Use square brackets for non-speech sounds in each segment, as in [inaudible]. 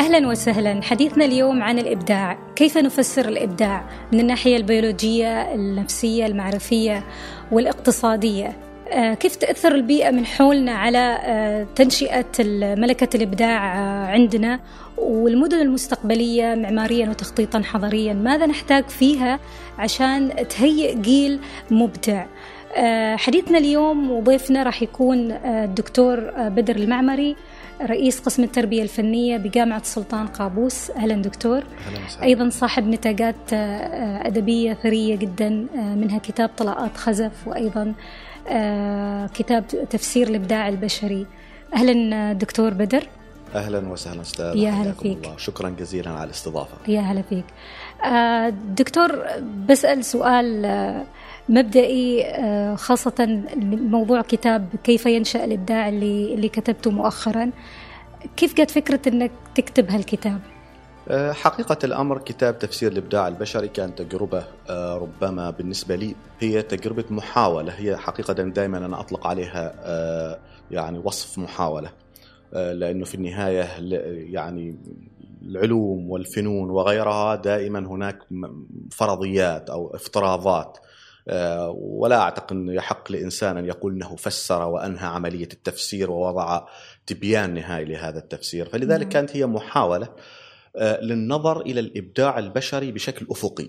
أهلا وسهلا. حديثنا اليوم عن الإبداع. كيف نفسر الإبداع؟ من الناحية البيولوجية النفسية المعرفية والاقتصادية. آه، كيف تأثر البيئة من حولنا على آه، تنشئة ملكة الإبداع آه، عندنا؟ والمدن المستقبلية معماريا وتخطيطا حضريا ماذا نحتاج فيها عشان تهيئ جيل مبدع؟ حديثنا اليوم وضيفنا راح يكون الدكتور بدر المعمري. رئيس قسم التربية الفنية بجامعة السلطان قابوس. أهلا دكتور. أهلا أيضا صاحب نتاجات أدبية ثرية جدا منها كتاب طلاءات خزف وأيضا كتاب تفسير الإبداع البشري. أهلا دكتور بدر. أهلا وسهلا أستاذ. يا هلا فيك. الله. شكرا جزيلا على الاستضافة. يا هلا فيك. دكتور بسأل سؤال مبدئي آه، خاصة موضوع كتاب كيف ينشأ الإبداع اللي اللي كتبته مؤخرا. كيف جت فكرة أنك تكتب هالكتاب؟ آه، حقيقة الأمر كتاب تفسير الإبداع البشري كان تجربة آه، ربما بالنسبة لي هي تجربة محاولة. هي حقيقة دائما أنا أطلق عليها يعني وصف محاولة لأنه في النهاية يعني العلوم والفنون وغيرها دائما هناك فرضيات أو افتراضات. ولا أعتقد إنه يحق لإنسان أن يقول إنه فسر وأنهى عملية التفسير ووضع تبيان نهائي لهذا التفسير، فلذلك نعم. كانت هي محاولة آه، للنظر إلى الإبداع البشري بشكل أفقي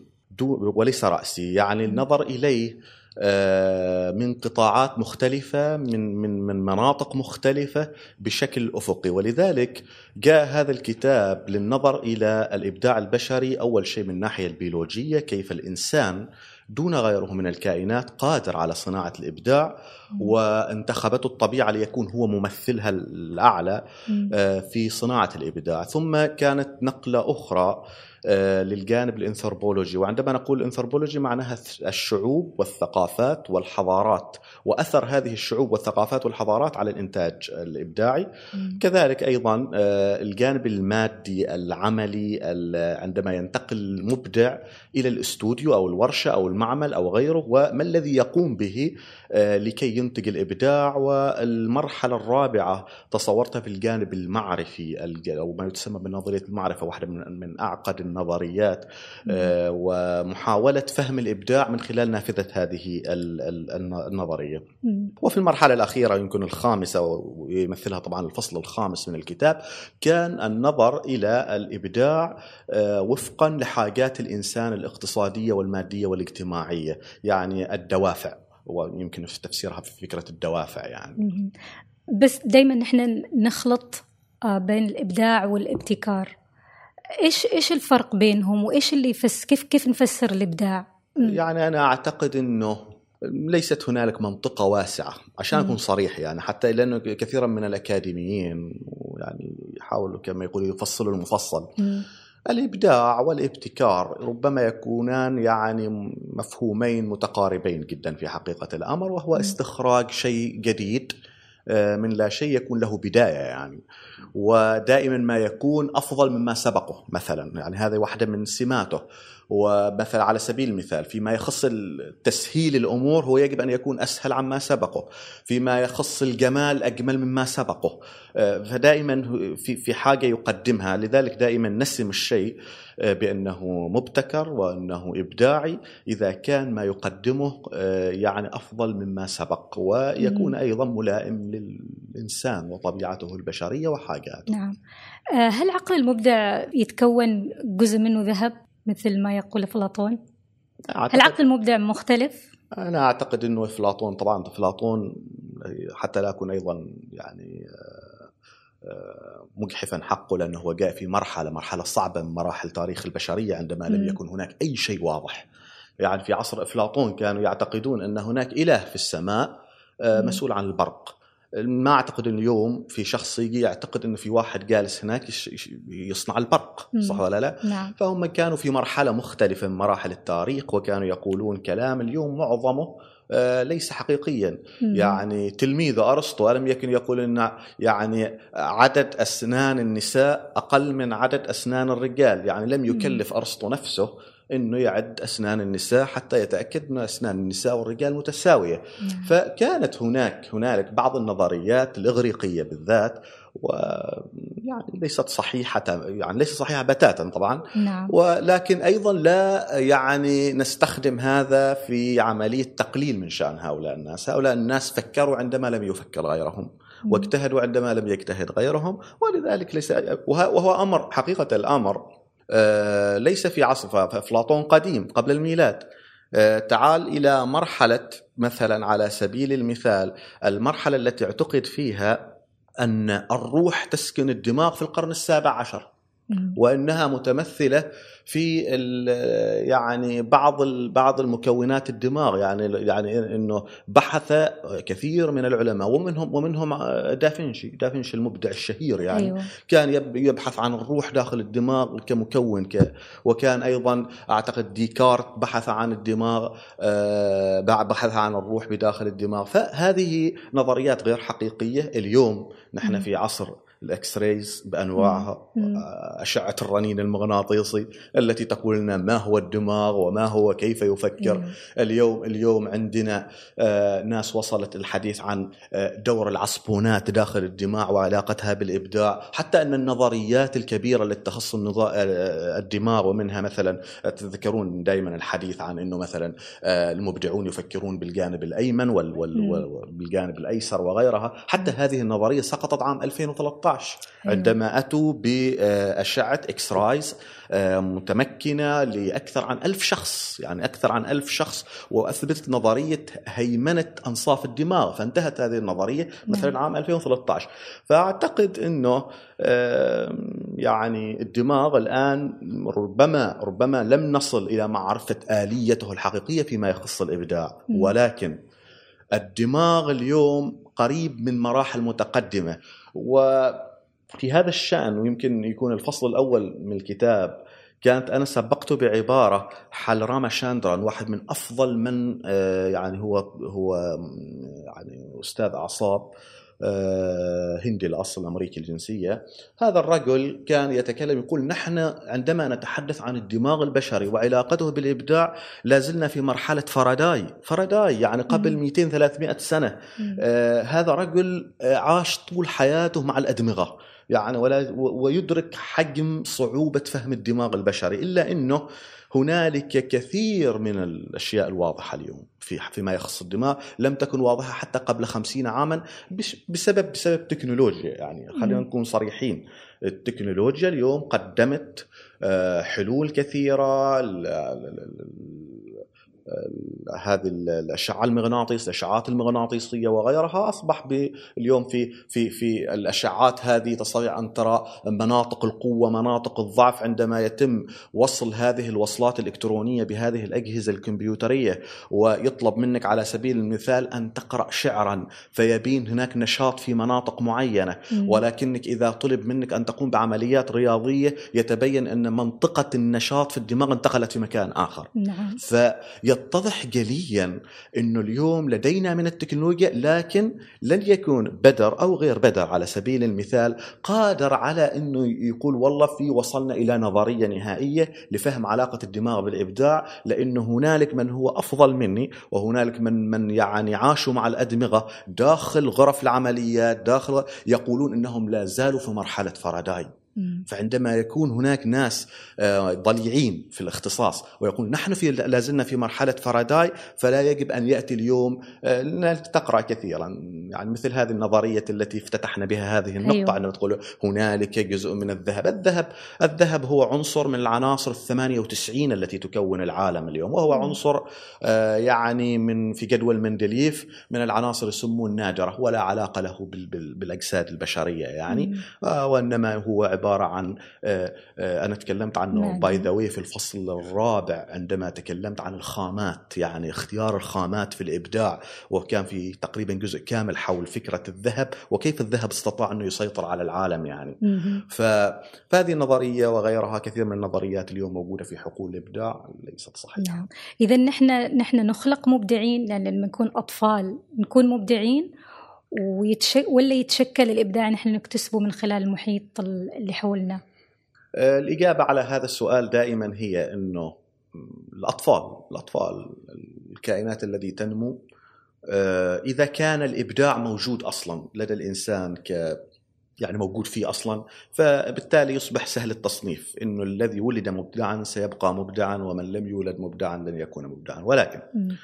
وليس رأسي، يعني النظر إليه آه، من قطاعات مختلفة من من من مناطق مختلفة بشكل أفقي. ولذلك جاء هذا الكتاب للنظر إلى الإبداع البشري أول شيء من الناحية البيولوجية كيف الإنسان دون غيره من الكائنات قادر على صناعة الإبداع وانتخبته الطبيعة ليكون هو ممثلها الأعلى آه، في صناعة الإبداع. ثم كانت نقلة أخرى آه، للجانب الإنثروبولوجي. وعندما نقول الانثروبولوجي معناها الشعوب والثقافات والحضارات وأثر هذه الشعوب والثقافات والحضارات على الإنتاج الإبداعي. م. كذلك أيضا آه، الجانب المادي العملي عندما ينتقل المبدع إلى الاستوديو أو الورشة أو المعمل أو غيره وما الذي يقوم به آه، لكي ينتج الإبداع. والمرحلة الرابعة تصورتها في الجانب المعرفي أو ما يسمى بنظرية المعرفة واحدة من أعقد النظريات آه، ومحاولة فهم الإبداع من خلال نافذة هذه النظرية وفي المرحلة الأخيرة يمكن الخامسة ويمثلها طبعا الفصل الخامس من الكتاب كان النظر إلى الإبداع آه، وفقا لحاجات الإنسان الاقتصادية والمادية والاجتماعية يعني الدوافع. ويمكن في تفسيرها في فكرة الدوافع يعني. بس دائما نحن نخلط آه، بين الإبداع والابتكار. إيش إيش الفرق بينهم وإيش اللي يفس كيف كيف نفسر الإبداع؟ يعني أنا أعتقد إنه ليست هنالك منطقة واسعة عشان أكون صريح يعني حتى لأنه كثيرا من الأكاديميين يعني يحاولوا كما يقولوا يفصلوا المفصل. م. الإبداع والابتكار ربما يكونان يعني مفهومين متقاربين جدا في حقيقة الأمر وهو استخراج شيء جديد آه، من لا شيء يكون له بداية يعني. ودائما ما يكون أفضل مما سبقه مثلا يعني هذه واحدة من سماته. ومثلا على سبيل المثال فيما يخص تسهيل الأمور هو يجب أن يكون أسهل عما سبقه. فيما يخص الجمال أجمل مما سبقه. آه، فدائما في في حاجة يقدمها. لذلك دائما نسم الشيء آه، بأنه مبتكر وأنه إبداعي. إذا كان ما يقدمه آه، يعني أفضل مما سبق. ويكون أيضا ملائم للإنسان وطبيعته البشرية وحاجاته. نعم. هل عقل المبدع يتكون جزء منه ذهب؟ مثل ما يقول أفلاطون؟ هل عقل المبدع مختلف؟ أنا أعتقد إنه أفلاطون طبعا أفلاطون حتى لا اكون أيضا يعني مجحفا حقه لأنه هو جاء في مرحلة مرحلة صعبة من مراحل تاريخ البشرية عندما لم يكن هناك أي شيء واضح. يعني في عصر أفلاطون كانوا يعتقدون أن هناك إله في السماء آه، مسؤول عن البرق. ما أعتقد ان اليوم في شخص يجي يعتقد إنه في واحد جالس هناك يصنع البرق صح ولا لا؟ نعم. فهم كانوا في مرحلة مختلفة من مراحل التاريخ وكانوا يقولون كلام اليوم معظمه آه، ليس حقيقيا مم. يعني تلميذ أرسطو ألم يكن يقول إن يعني عدد أسنان النساء أقل من عدد أسنان الرجال يعني لم يكلف أرسطو نفسه إنه يعد أسنان النساء حتى يتأكد ان أسنان النساء والرجال متساوية نعم. فكانت هناك هنالك بعض النظريات الإغريقية بالذات ويعني ليست صحيحة يعني ليست صحيحة بتاتا طبعا نعم. ولكن أيضا لا يعني نستخدم هذا في عملية تقليل من شأن هؤلاء الناس هؤلاء الناس فكروا عندما لم يفكر غيرهم واجتهدوا عندما لم يجتهد غيرهم ولذلك ليس وهو أمر حقيقة الأمر ليس في عصر أفلاطون قديم قبل الميلاد. آه، تعال إلى مرحلة مثلا على سبيل المثال. المرحلة التي اعتقد فيها أن الروح تسكن الدماغ في القرن السابع عشر. وإنها متمثلة في يعني بعض بعض المكونات الدماغ يعني يعني إنه بحث كثير من العلماء ومنهم ومنهم دافنشي دافنشي المبدع الشهير يعني. أيوة. كان يبحث عن الروح داخل الدماغ كمكون ك وكان أيضا أعتقد ديكارت بحث عن الدماغ آه، بحث عن الروح بداخل الدماغ. فهذه نظريات غير حقيقية اليوم. نحن في عصر ال X-rays بانواعها أشعة الرنين المغناطيسي التي تقول لنا ما هو الدماغ وما هو كيف يفكر. اليوم اليوم عندنا آه، ناس وصلت الحديث عن آه، دور العصبونات داخل الدماغ وعلاقتها بالإبداع. حتى أن النظريات الكبيرة التي تخص آه، الدماغ ومنها مثلا تذكرون دائما الحديث عن إنه مثلا المبدعون يفكرون بالجانب الأيمن والجانب الأيسر وغيرها. حتى هذه النظرية سقطت عام 2013 2016 عندما أتوا بأشعة X-rays آه، متمكنة لأكثر عن ألف شخص يعني أكثر عن ألف شخص وأثبتت نظرية هيمنة أنصاف الدماغ. فانتهت هذه النظرية مثلا عام 2013 فأعتقد أنه يعني الدماغ الآن ربما ربما لم نصل إلى معرفة آليته الحقيقية فيما يخص الإبداع. ولكن الدماغ اليوم قريب من مراحل متقدمة. وفي هذا الشأن ويمكن يكون الفصل الأول من الكتاب كانت أنا سبقته بعبارة حل راما شاندران واحد من أفضل من آه، يعني هو هو يعني أستاذ أعصاب. هندي الأصل امريكي الجنسية. هذا الرجل كان يتكلم يقول نحن عندما نتحدث عن الدماغ البشري وعلاقته بالإبداع لازلنا في مرحلة فاراداي. فاراداي يعني قبل 200 300 سنة. آه هذا رجل آه، عاش طول حياته مع الأدمغة. يعني ولا ويدرك حجم صعوبة فهم الدماغ البشري. إلا إنه هنالك كثير من الأشياء الواضحة اليوم في فيما يخص الدماغ لم تكن واضحة حتى قبل خمسين عاما بسبب بسبب تكنولوجيا يعني. خلينا نكون صريحين. التكنولوجيا اليوم قدمت آه، حلول كثيرة هذه الأشعة المغناطيس الاشعاعات المغناطيسية وغيرها أصبح اليوم في في في الأشعات هذه تستطيع أن ترى مناطق القوة مناطق الضعف عندما يتم وصل هذه الوصلات الإلكترونية بهذه الأجهزة الكمبيوترية ويطلب منك على سبيل المثال أن تقرأ شعرا فيبين هناك نشاط في مناطق معينة. ولكنك إذا طلب منك أن تقوم بعمليات رياضية يتبين أن منطقة النشاط في الدماغ انتقلت في مكان آخر. نعم. يتضح جليا إنه اليوم لدينا من التكنولوجيا لكن لن يكون بدر أو غير بدر على سبيل المثال قادر على إنه يقول والله في وصلنا إلى نظرية نهائية لفهم علاقة الدماغ بالإبداع لأنه هنالك من هو أفضل مني وهنالك من من يعني عاشوا مع الأدمغة داخل غرف العمليات داخل يقولون إنهم لا زالوا في مرحلة فاراداي فعندما يكون هناك ناس آه، ضليعين في الاختصاص ويقول نحن في لازلنا في مرحلة فاراداي فلا يجب أن يأتي اليوم آه، تقرأ كثيرا. يعني مثل هذه النظرية التي افتتحنا بها هذه النقطة أيوة. أنه تقول هنالك جزء من الذهب، الذهب الذهب هو عنصر من العناصر ال 98 التي تكون العالم اليوم وهو عنصر آه، يعني من في جدول مندليف من العناصر السمو النادرة ولا علاقة له بالأجساد البشرية يعني. وإنما هو عبارة عن آه، آه، أنا تكلمت عنه باي ذا في الفصل الرابع عندما تكلمت عن الخامات يعني اختيار الخامات في الإبداع وكان في تقريبا جزء كامل حول فكرة الذهب وكيف الذهب استطاع أنه يسيطر على العالم يعني. فهذه النظرية وغيرها كثير من النظريات اليوم موجودة في حقول الإبداع ليست صحيحة. نعم. اذا نحن نحن نخلق مبدعين لأن لما نكون أطفال نكون مبدعين ويتشك ولا يتشكل الإبداع نحن نكتسبه من خلال المحيط اللي حولنا؟ آه، الإجابة على هذا السؤال دائما هي إنه الأطفال الأطفال الكائنات التي تنمو آه، إذا كان الإبداع موجود أصلا لدى الإنسان ك يعني موجود فيه أصلا فبالتالي يصبح سهل التصنيف إنه الذي ولد مبدعا سيبقى مبدعا ومن لم يولد مبدعا لن يكون مبدعا ولكن مم.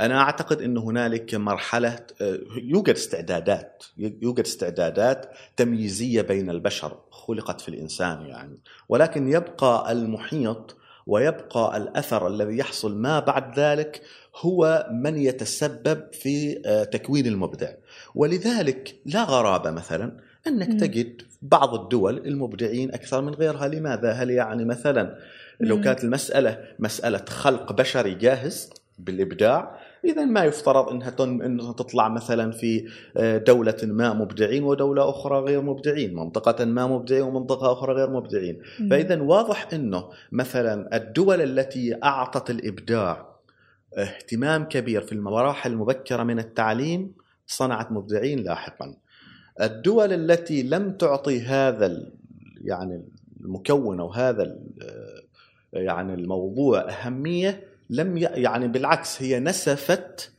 أنا أعتقد إنه هنالك مرحلة آه، يوجد استعدادات يوجد استعدادات تمييزية بين البشر خلقت في الإنسان يعني ولكن يبقى المحيط ويبقى الأثر الذي يحصل ما بعد ذلك هو من يتسبب في آه، تكوين المبدع ولذلك لا غرابة مثلا أنك. تجد بعض الدول المبدعين أكثر من غيرها لماذا هل يعني مثلا لو. كانت المسألة مسألة خلق بشري جاهز بالإبداع إذا ما يفترض إنها انها تطلع مثلا في آه، دولة ما مبدعين ودولة أخرى غير مبدعين، منطقة ما مبدعين ومنطقة أخرى غير مبدعين،. فإذا واضح إنه مثلا الدول التي أعطت الإبداع اهتمام كبير في المراحل المبكرة من التعليم صنعت مبدعين لاحقا. الدول التي لم تعطي هذا يعني المكون أو هذا ال- يعني الموضوع أهمية لم يعني بالعكس هي نسفت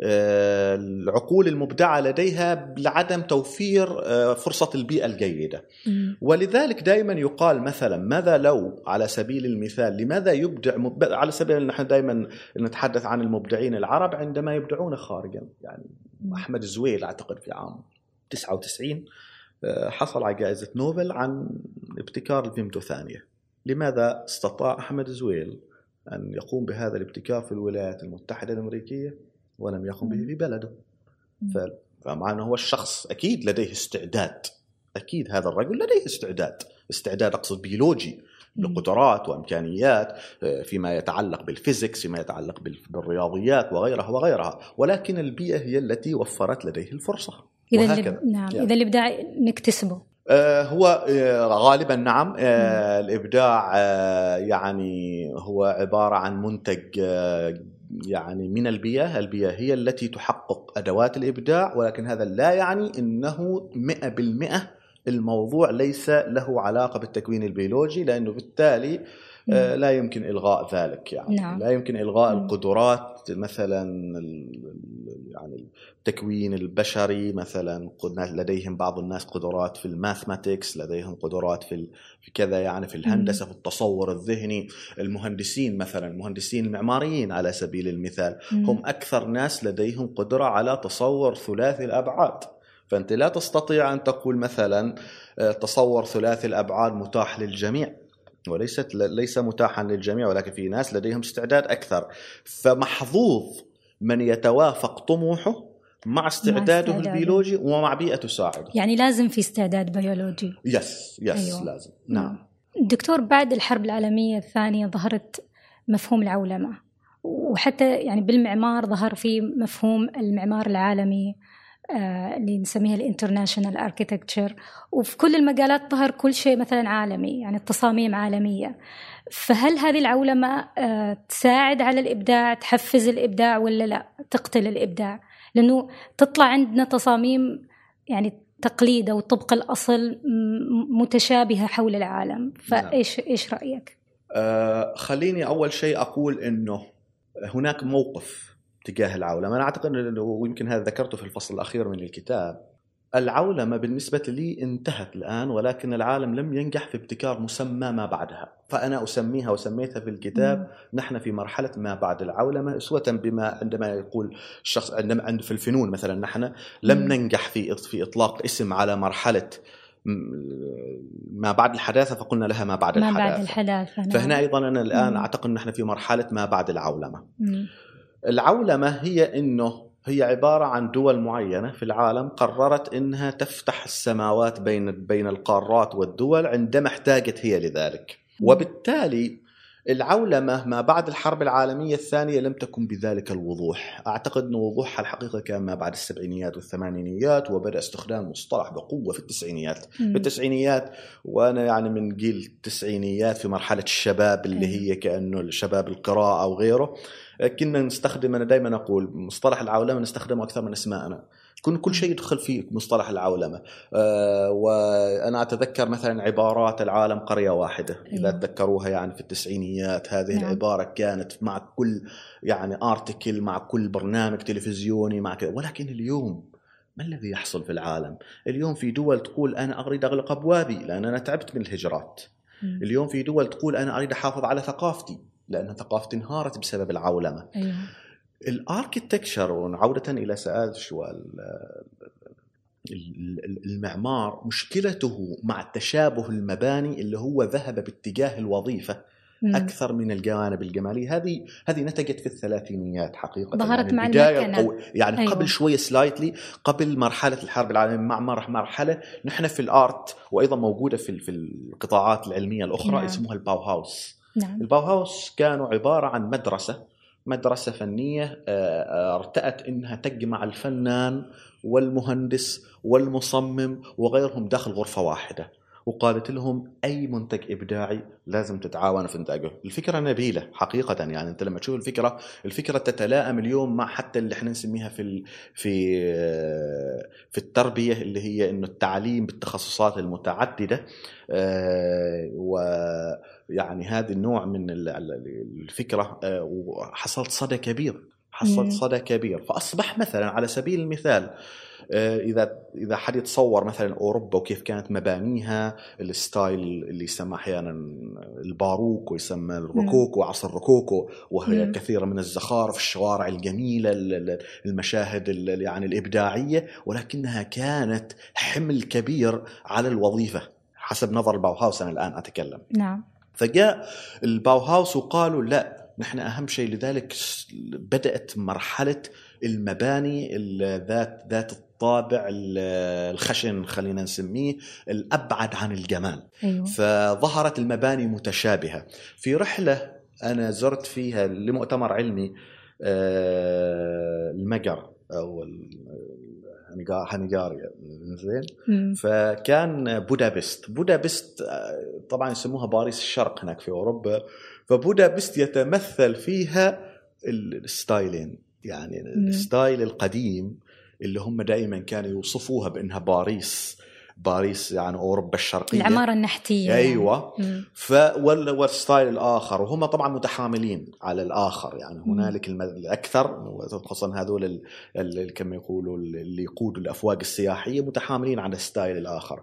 آه، العقول المبدعة لديها لعدم توفير آه، فرصة البيئة الجيدة. مم. ولذلك دائما يقال مثلا ماذا لو على سبيل المثال لماذا يبدع مب... على سبيل نحن دائما نتحدث عن المبدعين العرب عندما يبدعون خارجا يعني أحمد زويل أعتقد في عام 99 آه، حصل على جائزة نوبل عن ابتكار الفيمتو ثانية لماذا استطاع أحمد زويل أن يقوم بهذا الابتكار في الولايات المتحدة الأمريكية ولم يقم به في بلده. فمع أنه هو الشخص أكيد لديه استعداد أكيد هذا الرجل لديه استعداد استعداد أقصد بيولوجي. بقدرات وإمكانيات آه، فيما يتعلق بال physics فيما يتعلق بال- بالرياضيات وغيرها وغيرها ولكن البيئة هي التي وفرت لديه الفرصة إذا. نعم يعني. إذا الابداع نكتسبه هو آه، غالبا نعم آه، الإبداع آه، يعني هو عبارة عن منتج آه، يعني من البيئة، البيئة هي التي تحقق أدوات الإبداع ولكن هذا لا يعني إنه 100% الموضوع ليس له علاقة بالتكوين البيولوجي لأنه بالتالي آه، لا يمكن إلغاء ذلك يعني نعم. لا يمكن إلغاء. القدرات مثلا يعني التكوين البشري مثلا لديهم بعض الناس قدرات في الماثماتكس لديهم قدرات في في كذا يعني في الهندسة في التصور الذهني المهندسين مثلا المهندسين المعماريين على سبيل المثال. هم أكثر ناس لديهم قدرة على تصور ثلاثي الأبعاد فأنت لا تستطيع أن تقول مثلا آه، تصور ثلاثي الأبعاد متاح للجميع وليست ليس متاحا للجميع ولكن في ناس لديهم استعداد أكثر. فمحظوظ من يتوافق طموحه مع استعداده استعداده. البيولوجي ومع بيئة تساعده يعني لازم في استعداد بيولوجي. yes yes أيوة. لازم. نعم. دكتور بعد الحرب العالمية الثانية ظهرت مفهوم العولمة وحتى يعني بالمعمار ظهر في مفهوم المعمار العالمي. آه، اللي نسميها ال international architecture وفي كل المجالات ظهر كل شيء مثلا عالمي يعني التصاميم عالمية. فهل هذه العولمة آه، تساعد على الإبداع تحفز الإبداع ولا لا؟ تقتل الإبداع. لأنه تطلع عندنا تصاميم يعني تقليد أو طبق الأصل م- متشابهة حول العالم. فإيش إيش رأيك؟ آه خليني أول شيء أقول إنه هناك موقف تجاه العولمة، أنا أعتقد انه ويمكن هذا ذكرته في الفصل الأخير من الكتاب. العولمة بالنسبة لي انتهت الآن ولكن العالم لم ينجح في ابتكار مسمى ما بعدها، فأنا أسميها وسميتها في الكتاب نحن في مرحلة ما بعد العولمة أسوة بما عندما يقول الشخص عندما عند في الفنون مثلا نحن لم مم. ننجح في في إطلاق اسم على مرحلة م- ما بعد الحداثة فقلنا لها ما بعد ما الحداثة بعد الحداثة نعم. فهنا أيضا أنا الآن مم. أعتقد إن نحن في مرحلة ما بعد العولمة. مم. العولمة هي إنه هي عبارة عن دول معينة في العالم قررت إنها تفتح السماوات بين بين القارات والدول عندما احتاجت هي لذلك. وبالتالي العولمة ما بعد الحرب العالمية الثانية لم تكن بذلك الوضوح، أعتقد إن وضوحها الحقيقة كان ما بعد السبعينيات والثمانينيات وبدأ استخدام المصطلح بقوة في التسعينيات. مم. في التسعينيات وأنا يعني من جيل التسعينيات في مرحلة الشباب اللي أيوة. هي كأنه الشباب القراءة أو غيره كنا نستخدم أنا دائما أقول مصطلح العولمة نستخدمه أكثر من اسمائنا كل كل شيء يدخل في مصطلح العولمة. آه وأنا أتذكر مثلا عبارات العالم قرية واحدة. إذا أيوة. تذكروها يعني في التسعينيات هذه نعم. العبارة كانت مع كل يعني ارتكل مع كل برنامج تلفزيوني مع كذا. ولكن اليوم ما الذي يحصل في العالم؟ اليوم في دول تقول أنا أريد أغلق أبوابي لأن أنا تعبت من الهجرات. اليوم في دول تقول أنا أريد أحافظ على ثقافتي. لأن ثقافتي انهارت بسبب العولمة أيوه الاركتكتشر وعودة إلى سؤال شو ال- ال- ال- المعمار مشكلته مع تشابه المباني اللي هو ذهب باتجاه الوظيفة مم. أكثر من الجوانب الجمالية هذه هذه نتجت في الثلاثينيات حقيقة ظهرت مع البداية المكنة. القوي- يعني أيوة. قبل شوية slightly قبل مرحلة الحرب العالمية مع مر- مرحلة نحن في ال art وأيضا موجودة في في القطاعات العلمية الأخرى. نعم. اسمها الباو هاوس نعم. الباوهاوس كانوا عبارة عن مدرسة مدرسة فنية آه، آه، ارتأت إنها تجمع الفنان والمهندس والمصمم وغيرهم داخل غرفة واحدة. وقالت لهم أي منتج إبداعي لازم تتعاونوا في إنتاجه، الفكرة نبيلة حقيقة يعني. أنت لما تشوف الفكرة الفكرة تتلائم اليوم مع حتى اللي إحنا نسميها في ال- في في التربية اللي هي إنه التعليم بالتخصصات المتعددة. آه، ويعني هذا النوع من ال- ال- الفكرة آه، وحصلت صدى كبير. حصلت صدى كبير. فأصبح مثلا على سبيل المثال اذا إذا حد يتصور مثلا أوروبا وكيف كانت مبانيها ال style اللي يسمى أحيانا الباروك ويسمى الروكوكو عصر الروكوكو وهي مم. كثيرة من الزخارف الشوارع الجميلة ال- ال- المشاهد ال- يعني الإبداعية ولكنها كانت حمل كبير على الوظيفة حسب نظر الباوهاوس أنا الآن أتكلم. نعم. فجاء الباوهاوس وقالوا لا نحن أهم شيء لذلك بدأت مرحلة المباني ال- ذات ذات الطابع ال- الخشن خلينا نسميه الأبعد عن الجمال. أيوه. فظهرت المباني متشابهة. في رحلة أنا زرت فيها لمؤتمر علمي آه، المجر أو هنغاريا زين. فكان بودابست. بودابست آه، طبعا يسموها باريس الشرق هناك في أوروبا. فبودابست يتمثل فيها ال- ال styleين يعني. ال style القديم اللي هم دائما كانوا يوصفوها بأنها باريس باريس يعني أوروبا الشرقية العمارة النحتية يعني. أيوه. ف وال- وال style الآخر وهم طبعا متحاملين على الآخر يعني. هنالك الأكثر خصوصا هذول ال- ال- كما يقولوا اللي يقودوا الأفواج السياحية متحاملين على ال style الآخر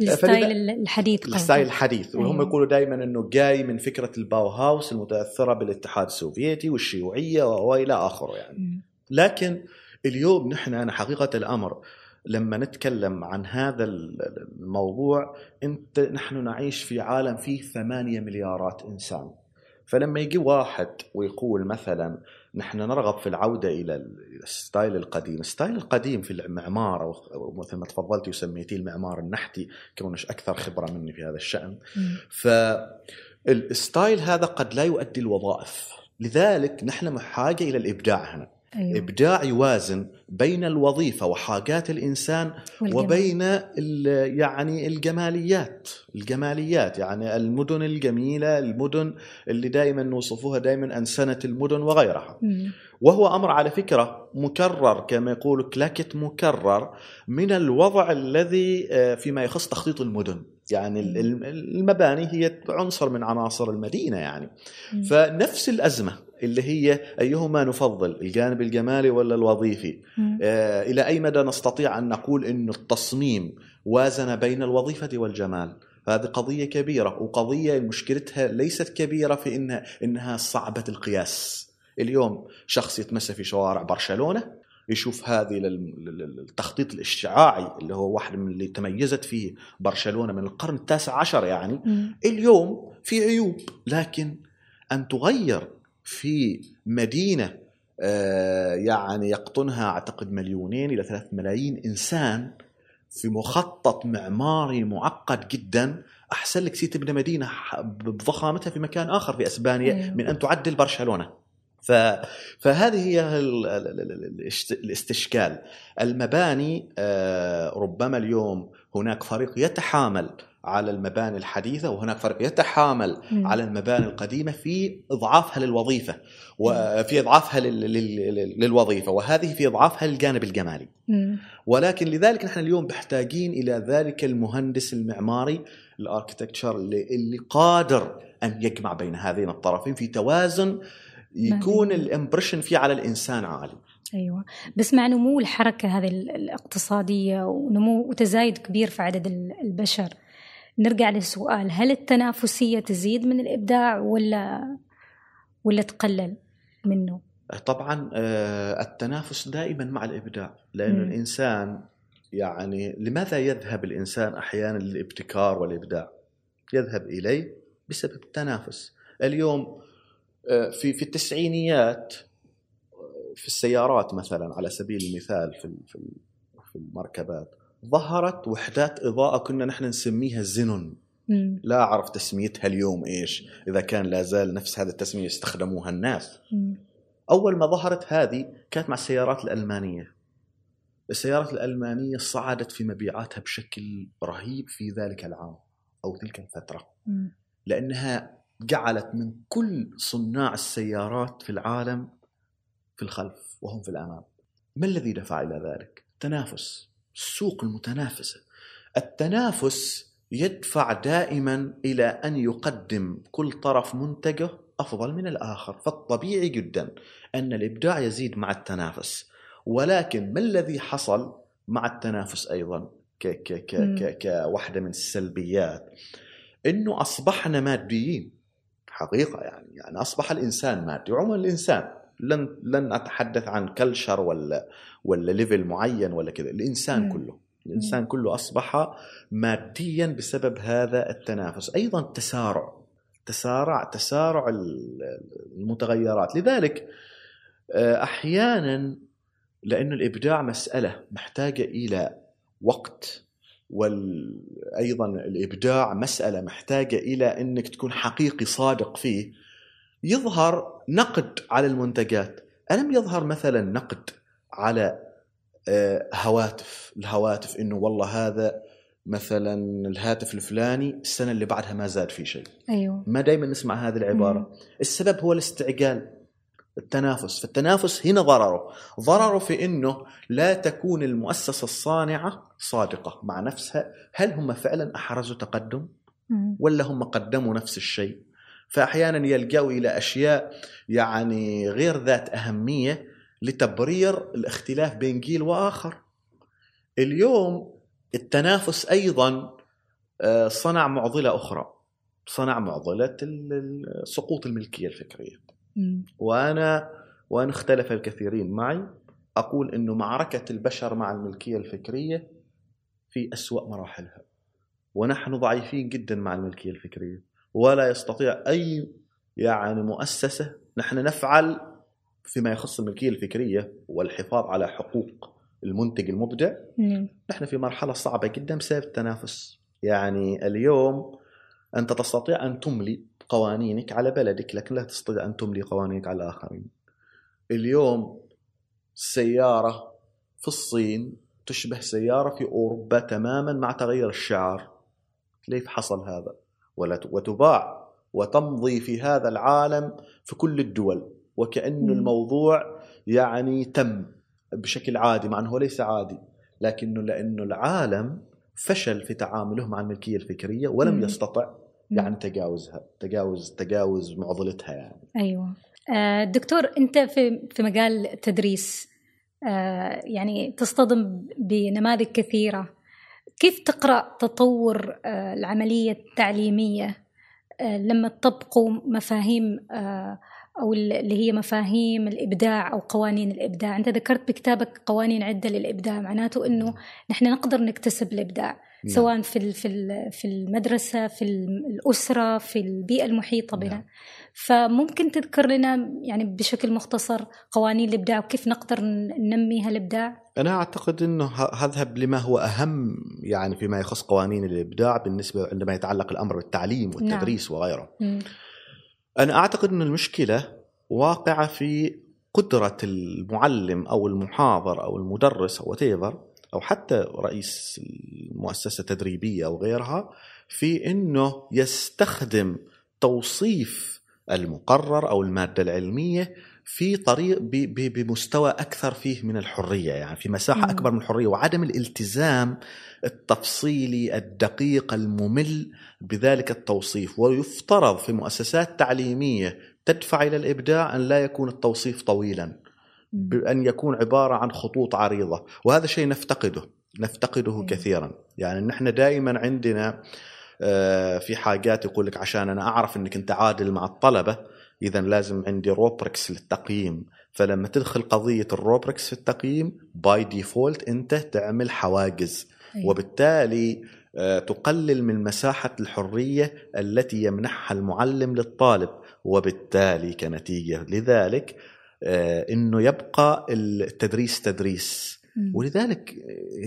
ال style الحديث. ال style الحديث وهم أيوة. يقولوا دائما إنه جاي من فكرة الباو هاوس المتأثرة بالاتحاد السوفيتي والشيوعية وإلى آخره يعني مم. لكن اليوم نحن أنا حقيقة الأمر لما نتكلم عن هذا الموضوع انت نحن نعيش في عالم فيه ثمانية مليارات إنسان. فلما يجي واحد ويقول مثلا نحن نرغب في العودة إلى ال style القديم، ال style القديم في المعمار ومثل ما تفضلتي وسميتيه المعمار النحتي كونك أكثر خبرة مني في هذا الشأن، مم. فال style هذا قد لا يؤدي الوظائف. لذلك نحن بحاجه إلى الإبداع هنا. أيوة. إبداع يوازن بين الوظيفة وحاجات الإنسان والجمال. وبين يعني الجماليات الجماليات يعني المدن الجميلة المدن اللي دائما نوصفوها دائما انسنه المدن وغيرها مم. وهو أمر على فكرة مكرر كما يقول كلاكت مكرر من الوضع الذي آه، فيما يخص تخطيط المدن يعني ال- ال- المباني هي عنصر من عناصر المدينة يعني مم. فنفس الأزمة اللي هي أيهما نفضل الجانب الجمالي ولا الوظيفي. آه، إلى أي مدى نستطيع أن نقول انه التصميم وازن بين الوظيفة والجمال هذه قضية كبيرة وقضية مشكلتها ليست كبيرة في إنها إنها صعبة القياس اليوم شخص يتمشى في شوارع برشلونة يشوف هذه التخطيط الاشعاعي اللي هو واحد من اللي تميزت فيه برشلونة من القرن التاسع عشر يعني مم. اليوم في عيوب لكن أن تغير في مدينة آه، يعني يقطنها أعتقد مليونين إلى ثلاث ملايين إنسان في مخطط معماري معقد جدا. أحسن لك تسي تبني مدينة بضخامتها في مكان آخر في أسبانيا. من أن تعدل برشلونة. ف... فهذه هي ال- ال- ال- ال- الاست- الاستشكال. المباني آه، ربما اليوم هناك فريق يتحامل على المباني الحديثة وهناك فريق يتحامل مم. على المباني القديمة في إضعافها للوظيفة وفي إضعافها لل- لل- للوظيفة وهذه في إضعافها للجانب الجمالي. مم. ولكن لذلك نحن اليوم محتاجين إلى ذلك المهندس المعماري الأركتكتشر اللي, اللي قادر أن يجمع بين هذين الطرفين في توازن يكون الإمبريشن فيه على الإنسان عالي. أيوه. بس مع نمو الحركة هذه الإقتصادية ونمو وتزايد كبير في عدد البشر نرجع للسؤال هل التنافسية تزيد من الإبداع ولا ولا تقلل منه؟ طبعا آه، التنافس دائما مع الإبداع لأنه الإنسان يعني لماذا يذهب الإنسان أحيانا للابتكار والإبداع؟ يذهب إليه بسبب التنافس. اليوم آه، في في التسعينيات في السيارات مثلا على سبيل المثال في في المركبات ظهرت وحدات إضاءة كنا نحن نسميها زينون لا أعرف تسميتها اليوم إيش إذا كان لا زال نفس هذه التسمية يستخدموها الناس. أول ما ظهرت هذه كانت مع السيارات الألمانية. السيارات الألمانية صعدت في مبيعاتها بشكل رهيب في ذلك العام أو تلك الفترة. لأنها جعلت من كل صناع السيارات في العالم في الخلف وهم في الأمام. ما الذي دفع إلى ذلك؟ تنافس. السوق المتنافسه التنافس يدفع دائما إلى أن يقدم كل طرف منتجه أفضل من الآخر فالطبيعي جدا أن الإبداع يزيد مع التنافس. ولكن ما الذي حصل مع التنافس أيضا ك ك ك ك كواحدة من السلبيات؟ إنه أصبحنا ماديين. حقيقة يعني يعني أصبح الإنسان مادي عموما الإنسان لن لن أتحدث عن كلشر ولا ولا ليفل معين ولا كذا الإنسان مم. كله الإنسان مم. كله أصبح ماديا بسبب هذا التنافس أيضا تسارع تسارع تسارع المتغيرات لذلك آه، أحيانا لأن الإبداع مسألة محتاجة إلى وقت وأيضا الإبداع مسألة محتاجة إلى أنك تكون حقيقي صادق فيه يظهر نقد على المنتجات. ألم يظهر مثلا نقد على آه، هواتف؟ الهواتف إنه والله هذا مثلا الهاتف الفلاني السنة اللي بعدها ما زاد في شيء. أيوه. ما دائما نسمع هذه العبارة. مم. السبب هو الاستعجال التنافس. فالتنافس هنا ضرره. ضرره في إنه لا تكون المؤسسة الصانعة صادقة مع نفسها. هل هم فعلا أحرزوا تقدم؟ ولا هم قدموا نفس الشيء؟ فأحيانا يلجأوا إلى أشياء يعني غير ذات أهمية لتبرير الاختلاف بين جيل وآخر. اليوم التنافس أيضا آه، صنع معضلة أخرى. صنع معضلة سقوط الملكية الفكرية. وأنا وأن اختلف الكثيرين معي أقول انه معركة البشر مع الملكية الفكرية في أسوأ مراحلها. ونحن ضعيفين جدا مع الملكية الفكرية. ولا يستطيع أي يعني مؤسسة نحن نفعل فيما يخص الملكية الفكرية والحفاظ على حقوق المنتج المبدع. نحن في مرحلة صعبة جدا بسبب التنافس. يعني اليوم أنت تستطيع أن تملي قوانينك على بلدك لكن لا تستطيع أن تملي قوانينك على الآخرين. اليوم سيارة في الصين تشبه سيارة في أوروبا تماما مع تغير الشعار. كيف حصل هذا؟ وتباع وتمضي في هذا العالم في كل الدول. وكأن الموضوع يعني تم بشكل عادي مع أنه ليس عادي لكنه لأنه العالم فشل في تعامله مع الملكية الفكرية ولم يستطع يعني تجاوزها تجاوز تجاوز معضلتها يعني. أيوه. آه، دكتور أنت في في مجال التدريس آه، يعني تصطدم بنماذج كثيرة. كيف تقرأ تطور آه، العملية التعليمية لما تطبقوا مفاهيم أو اللي هي مفاهيم الإبداع أو قوانين الإبداع أنت ذكرت بكتابك قوانين عدة للإبداع معناته إنه نحن نقدر نكتسب الإبداع نعم. سواء في في في المدرسة في الأسرة في البيئة المحيطة بنا نعم. فممكن تذكر لنا يعني بشكل مختصر قوانين الإبداع وكيف نقدر ننمي هالابداع أنا أعتقد إنه هذهب لما هو أهم يعني فيما يخص قوانين الإبداع بالنسبة عندما يتعلق الأمر بالتعليم والتدريس نعم. وغيره م. أنا أعتقد إن المشكلة واقعة في قدرة المعلم أو المحاضر أو المدرس أو whatever أو حتى رئيس مؤسسه تدريبيه أو غيرها في إنه يستخدم توصيف المقرر أو المادة العلمية في طريق بمستوى أكثر فيه من الحرية يعني في مساحة أكبر من الحرية وعدم الالتزام التفصيلي الدقيق الممل بذلك التوصيف. ويفترض في مؤسسات تعليمية تدفع إلى الإبداع أن لا يكون التوصيف طويلا بأن يكون عبارة عن خطوط عريضة وهذا شيء نفتقده نفتقده مم. كثيرا. يعني نحن دائما عندنا آه، في حاجات يقول لك عشان أنا أعرف أنك أنت عادل مع الطلبة إذا لازم عندي rubrics للتقييم فلما تدخل قضية ال rubrics في التقييم by default أنت تعمل حواجز أيوة. وبالتالي آه، تقلل من مساحة الحرية التي يمنحها المعلم للطالب وبالتالي كنتيجة لذلك آه، أنه يبقى التدريس تدريس. ولذلك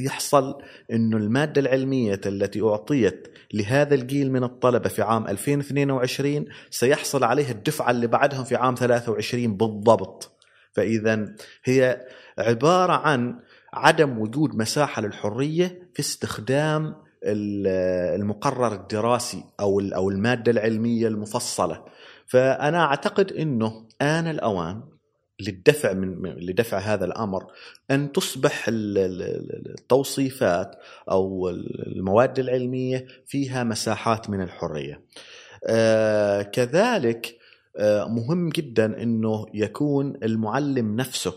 يحصل أنه المادة العلمية التي أعطيت لهذا الجيل من الطلبة في عام 2022 سيحصل عليها الدفعة اللي بعدهم في عام 23 بالضبط. فإذا هي عبارة عن عدم وجود مساحة للحرية في استخدام ال- المقرر الدراسي أو ال- أو المادة العلمية المفصلة. فأنا أعتقد أنه آن الأوان للدفع من لدفع هذا الأمر أن تصبح ال- ال- التوصيفات أو المواد العلمية فيها مساحات من الحرية. آه، كذلك آه، مهم جدا إنه يكون المعلم نفسه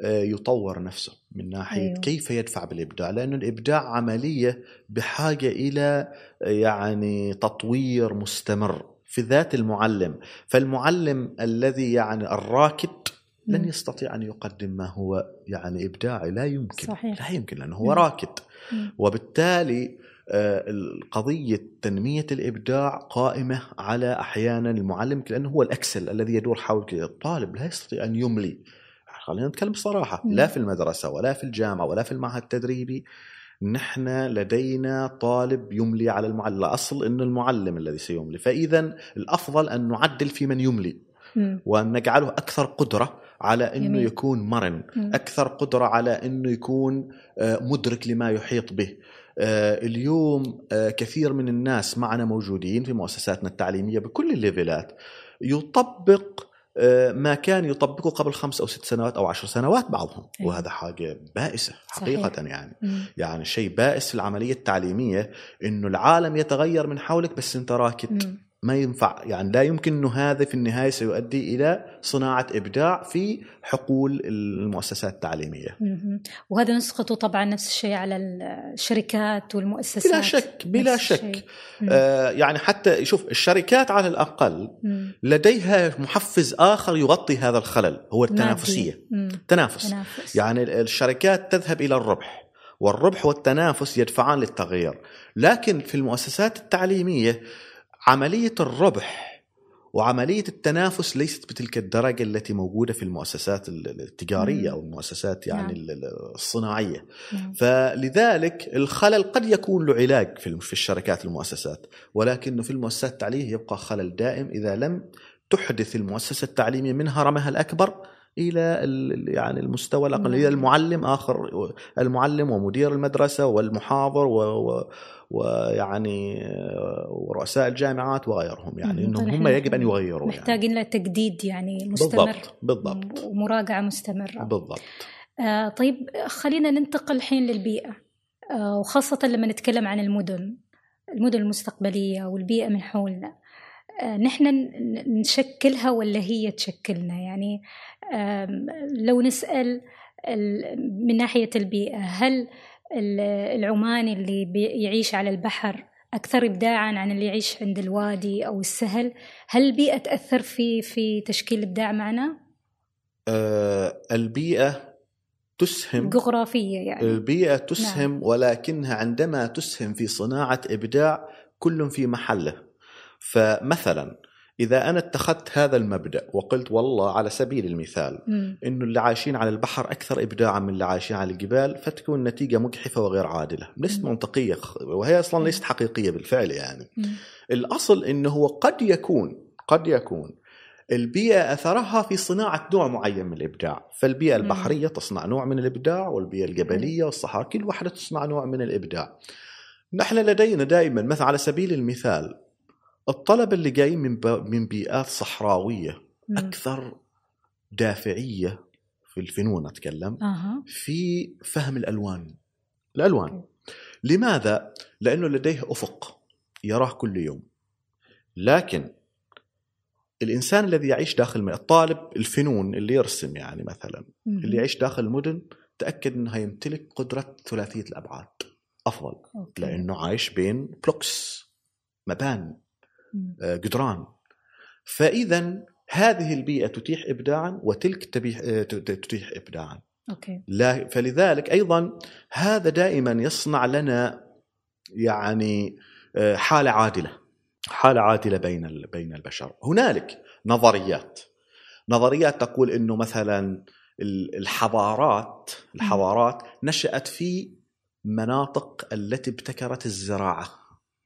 آه، يطور نفسه من ناحية أيوه. كيف يدفع بالإبداع لأنه الإبداع عملية بحاجة إلى يعني تطوير مستمر في ذات المعلم فالمعلم الذي يعني الراكد لن. يستطيع أن يقدم ما هو يعني إبداعي لا يمكن صحيح. لا يمكن لأنه هو مم. راكد مم. وبالتالي آه، قضية تنمية الإبداع قائمة على أحيانا المعلم لأنه هو الأكسل الذي يدور حول الطالب لا يستطيع أن يملي خلينا نتكلم بصراحة. لا في المدرسة ولا في الجامعة ولا في المعهد التدريبي نحن لدينا طالب يملي على المعلم الأصل أن المعلم الذي سيملي فإذا الأفضل أن نعدل في من يملي. وأن نجعله أكثر قدرة على جميل. يكون مرن. أكثر قدرة على إنه يكون آه، مدرك لما يحيط به آه، اليوم آه، كثير من الناس معنا موجودين في مؤسساتنا التعليمية بكل الليفلات يطبق ما كان يطبقه قبل خمس أو ست سنوات أو عشر سنوات بعضهم أيوة. وهذا حاجة بائسة صحيح. حقيقة يعني مم. يعني شيء بائس في العملية التعليمية إنه العالم يتغير من حولك بس أنت راكد مم. ما ينفع. يعني لا يمكن إنه هذا في النهاية سيؤدي إلى صناعة إبداع في حقول المؤسسات التعليمية. وهذا نسقطه طبعا نفس الشيء على الشركات والمؤسسات. بلا شك بلا شك. الشيء. آه يعني حتى شوف الشركات على الأقل مم. لديها محفز آخر يغطي هذا الخلل هو التنافسية. تنافس. تنافس. يعني ال- الشركات تذهب إلى الربح والربح والتنافس يدفعان للتغيير. لكن في المؤسسات التعليمية عملية الربح وعملية التنافس ليست بتلك الدرجة التي موجودة في المؤسسات ال- التجارية. أو المؤسسات يعني نعم. ال- ال- الصناعية نعم. فلذلك الخلل قد يكون له علاج في الشركات المؤسسات ولكنه في المؤسسات التعليمية يبقى خلل دائم إذا لم تحدث المؤسسة التعليمية من هرمها الأكبر إلى ال- يعني المستوى الأقل نعم. إلى المعلم آخر المعلم ومدير المدرسة والمحاضر و- و- ويعني ورؤساء الجامعات وغيرهم يعني. إنهم هم يجب أن يغيروا يعني. محتاجين له تجديد يعني مستمر. بالضبط بالضبط. ومراجعة مستمرة. بالضبط. آه طيب خلينا ننتقل الحين للبيئة. آه وخاصة لما نتكلم عن المدن المدن المستقبلية والبيئة من حولنا. آه نحن نشكلها ولا هي تشكلنا؟ يعني لو نسأل ال- من ناحية البيئة هل العماني اللي بي- يعيش على البحر أكثر إبداعا عن اللي يعيش عند الوادي أو السهل هل البيئة تأثر في في تشكيل الإبداع معنا؟ آه البيئة تسهم جغرافية يعني البيئة تسهم نعم. ولكنها عندما تسهم في صناعة إبداع كل في محله فمثلا إذا أنا اتخذت هذا المبدأ وقلت والله على سبيل المثال. إنه اللي عايشين على البحر أكثر إبداعا من اللي عايشين على الجبال فتكون النتيجة مجحفة وغير عادلة ليست. منطقية وهي أصلا ليست حقيقية بالفعل يعني مم. الأصل إنه هو قد يكون قد يكون البيئة أثرها في صناعة نوع معين من الإبداع فالبيئة مم. البحرية تصنع نوع من الإبداع والبيئة الجبلية والصحراء كل واحدة تصنع نوع من الإبداع نحن لدينا دائما مثلا على سبيل المثال الطلبة اللي جايين من ب- من بيئات صحراوية مم. أكثر دافعية في الفنون أتكلم أها في فهم الألوان الألوان لماذا؟ لأنه لديه أفق يراه كل يوم لكن الإنسان الذي يعيش داخل الطالب الفنون اللي يرسم يعني مثلا مم. اللي يعيش داخل المدن تأكد انه يمتلك قدرة ثلاثية الأبعاد أفضل okay. لأنه عايش بين blocks مباني جدران. فاذا هذه البيئة تتيح ابداعا وتلك تتيح آه، تتيح ابداعا. أوكي. لا فلذلك أيضا هذا دائما يصنع لنا يعني آه، حالة عادلة حالة عادلة بين بين البشر. هنالك نظريات. نظريات تقول إنه مثلا ال- الحضارات الحضارات نشأت في مناطق التي ابتكرت الزراعة.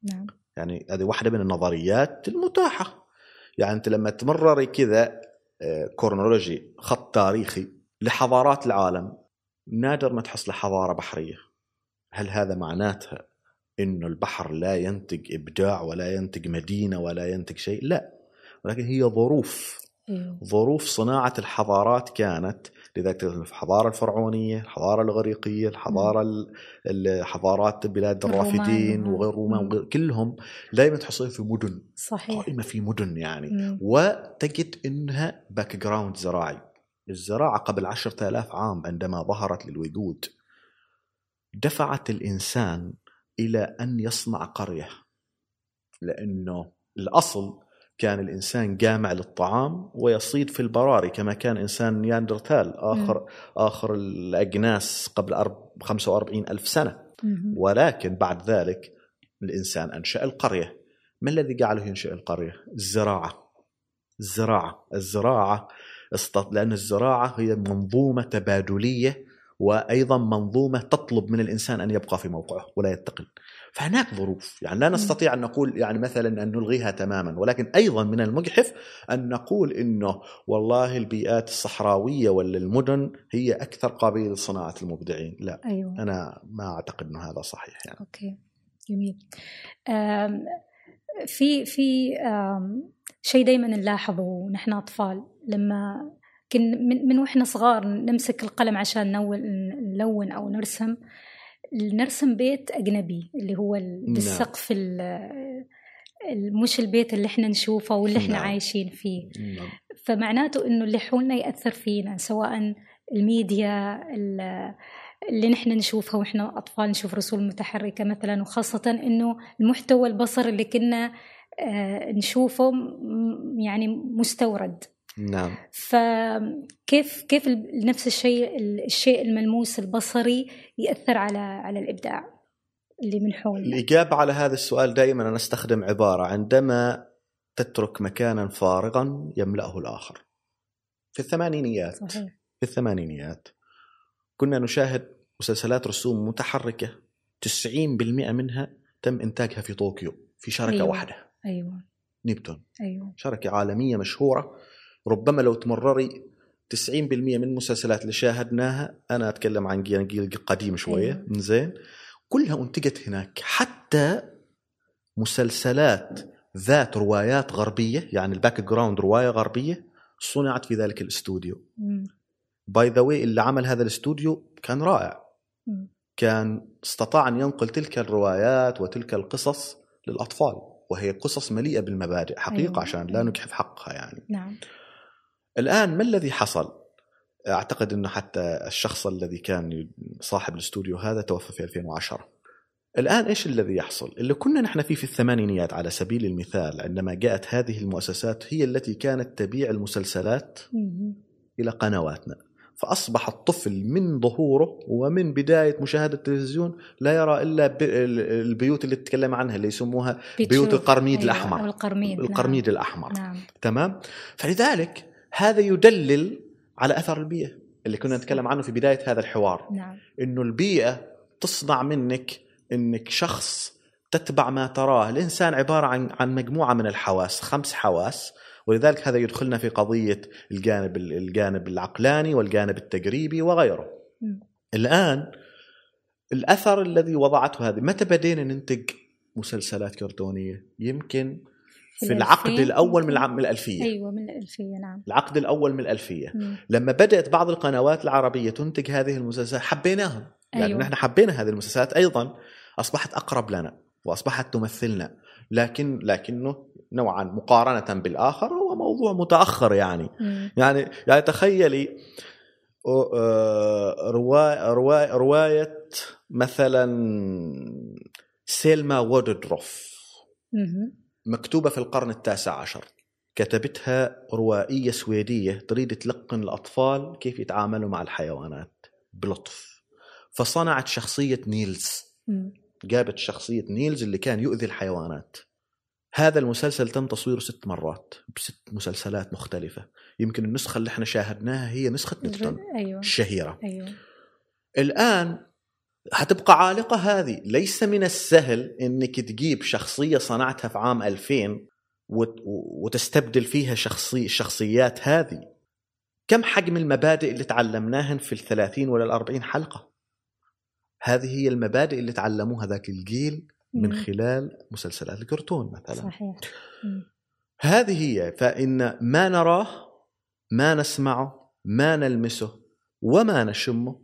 نعم. يعني هذه واحدة من النظريات المتاحة. يعني أنت لما تمرري كذا آه، كورنولوجي خط تاريخي لحضارات العالم نادر ما تحصل حضارة بحرية. هل هذا معناتها إنه البحر لا ينتج إبداع ولا ينتج مدينة ولا ينتج شيء؟ لا. ولكن هي ظروف. أيوه ظروف صناعة الحضارات كانت لذلك الحضارة الفرعونية الحضارة الإغريقية الحضارة ال- ال- حضارات بلاد الرافدين آه. وغير. وغير- كلهم دائما تحصل في مدن صحيح قائمة في مدن يعني مم. وتجد إنها background زراعي الزراعة قبل عشرة آلاف عام عندما ظهرت للوجود دفعت الإنسان إلى أن يصنع قرية لأنه الأصل كان الإنسان جامع للطعام ويصيد في البراري كما كان إنسان نياندرتال آخر آخر الأجناس قبل أرب- 45 ألف سنة. ولكن بعد ذلك الإنسان أنشأ القرية. ما الذي جعله ينشئ القرية؟ الزراعة. الزراعة. الزراعة است- لأن الزراعة هي منظومة تبادلية وأيضا منظومة تطلب من الإنسان أن يبقى في موقعه ولا ينتقل فهناك ظروف. يعني لا نستطيع أن نقول يعني مثلا أن نلغيها تماما ولكن أيضا من المجحف أن نقول أنه والله البيئات الصحراوية ولا المدن هي أكثر قابلية لصناعة المبدعين. لا أيوه. أنا ما أعتقد أنه هذا صحيح يعني. أوكي. جميل. في في شيء دائما نلاحظه ونحن أطفال لما كن من, من وإحنا صغار نمسك القلم عشان نلون أو نرسم نرسم بيت أجنبي اللي هو ال- نعم. بالسقف ال- ال- مش البيت اللي إحنا نشوفه واللي إحنا نعم. عايشين فيه نعم. فمعناته إنه اللي حولنا يأثر فينا سواء الميديا ال- اللي نحن نشوفها وإحنا أطفال نشوف رسوم متحركة مثلا وخاصة إنه المحتوى البصري اللي كنا آه، نشوفه يعني مستورد نعم. فكيف كيف نفس الشيء الشيء الملموس البصري يأثر على على الإبداع اللي من حولنا؟ الإجابة على هذا السؤال دائما أنا أستخدم عبارة عندما تترك مكانا فارغا يملأه الآخر. في الثمانينيات صحيح. في الثمانينيات كنا نشاهد مسلسلات رسوم متحركة 90% منها تم إنتاجها في طوكيو في شركة أيوة. واحدة. أيوه. نيبتون. أيوه. شركة عالمية مشهورة ربما لو تمرري 90% من المسلسلات اللي شاهدناها أنا أتكلم عن جيل قديم أيوة. من زين كلها أنتجت هناك حتى مسلسلات ذات روايات غربية يعني ال background رواية غربية صنعت في ذلك الاستوديو. by the way اللي عمل هذا الاستوديو كان رائع مم. كان استطاع أن ينقل تلك الروايات وتلك القصص للأطفال وهي قصص مليئة بالمبادئ حقيقة أيوة. أيوة. عشان لا أيوة. نجحف حقها يعني نعم الآن ما الذي حصل أعتقد إنه حتى الشخص الذي كان صاحب الاستوديو هذا توفى في 2010 الآن إيش الذي يحصل اللي كنا نحن فيه في الثمانينيات على سبيل المثال عندما جاءت هذه المؤسسات هي التي كانت تبيع المسلسلات. إلى قنواتنا فأصبح الطفل من ظهوره ومن بداية مشاهدة التلفزيون لا يرى إلا البيوت اللي تتكلم عنها اللي يسموها بيوت. القرميد أيوة. الأحمر القرميد القرميد الأحمر نعم. نعم تمام فلذلك هذا يدلل على أثر البيئة اللي كنا نتكلم عنه في بداية هذا الحوار. نعم. إنه البيئة تصنع منك إنك شخص تتبع ما تراه. الإنسان عبارة عن عن مجموعة من الحواس خمس حواس ولذلك هذا يدخلنا في قضية الجانب الجانب العقلاني والجانب التجريبي وغيره. مم. الآن الأثر الذي وضعته هذه متى بدينا ننتج مسلسلات كرتونية؟ يمكن في العقد الأول من. العام الألفية أيوه من الألفية نعم العقد الأول من الألفية مم. لما بدأت بعض القنوات العربية تنتج هذه المسلسلات حبيناهم يعني أيوة. نحن حبينا هذه المسلسلات أيضا أصبحت أقرب لنا وأصبحت تمثلنا لكن لكنه نوعا مقارنة بالآخر هو موضوع متأخر يعني مم. يعني يعني تخيلي آه، رواية, رواية, رواية مثلا سيلما وودروف. مكتوبة في القرن التاسع عشر. كتبتها روائية سويدية تريد تلقن الأطفال كيف يتعاملوا مع الحيوانات. بلطف. فصنعت شخصية نيلز. جابت شخصية نيلز اللي كان يؤذي الحيوانات. هذا المسلسل تم تصويره ست مرات بست مسلسلات مختلفة. يمكن النسخة اللي إحنا شاهدناها هي نسخة نيوتن. أيوه. الشهيرة أيوه. الآن هتبقى عالقة هذه. ليس من السهل إنك تجيب شخصية صنعتها في عام 2000 وت- وتستبدل فيها شخصي الشخصيات هذه. كم حجم المبادئ اللي تعلمناهن في الثلاثين ولا الأربعين حلقة؟ هذه هي المبادئ اللي تعلموها ذاك الجيل من. خلال مسلسلات الكرتون مثلا. صحيح. هذه هي. فإن ما نراه ما نسمعه ما نلمسه وما نشمه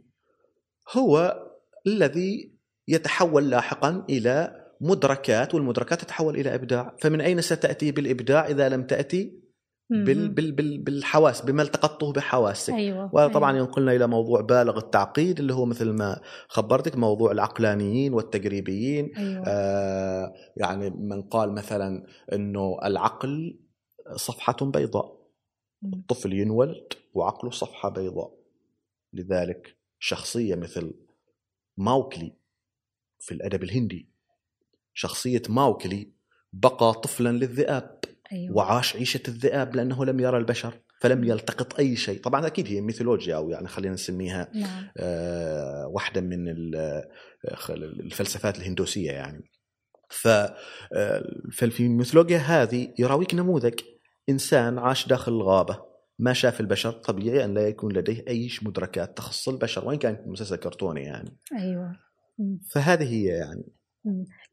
هو الذي يتحول لاحقا إلى مدركات والمدركات تتحول إلى إبداع فمن أين ستأتي بالإبداع إذا لم تأتي بال. بال بال بالحواس بما التقطته بحواسك أيوه وطبعا أيوة. ينقلنا إلى موضوع بالغ التعقيد اللي هو مثل ما خبرتك موضوع العقلانيين والتجريبيين أيوه آه يعني من قال مثلا إنه العقل صفحة بيضاء. الطفل ينولد وعقله صفحة بيضاء لذلك شخصية مثل ماوكلي في الأدب الهندي. شخصية ماوكلي بقى طفلا للذئاب أيوه. وعاش عيشة الذئاب لأنه لم يرى البشر فلم يلتقط أي شيء. طبعا أكيد هي ميثولوجيا أو يعني خلينا نسميها نعم. آه، واحدة من آه، الفلسفات الهندوسية يعني. ف آه، ففي الميثولوجيا هذه يراويك نموذج إنسان عاش داخل الغابة. ما شاف البشر طبيعي أن لا يكون لديه أي مدركات تخص البشر وإن كان مسلسل كرتوني يعني أيوه. فهذه هي يعني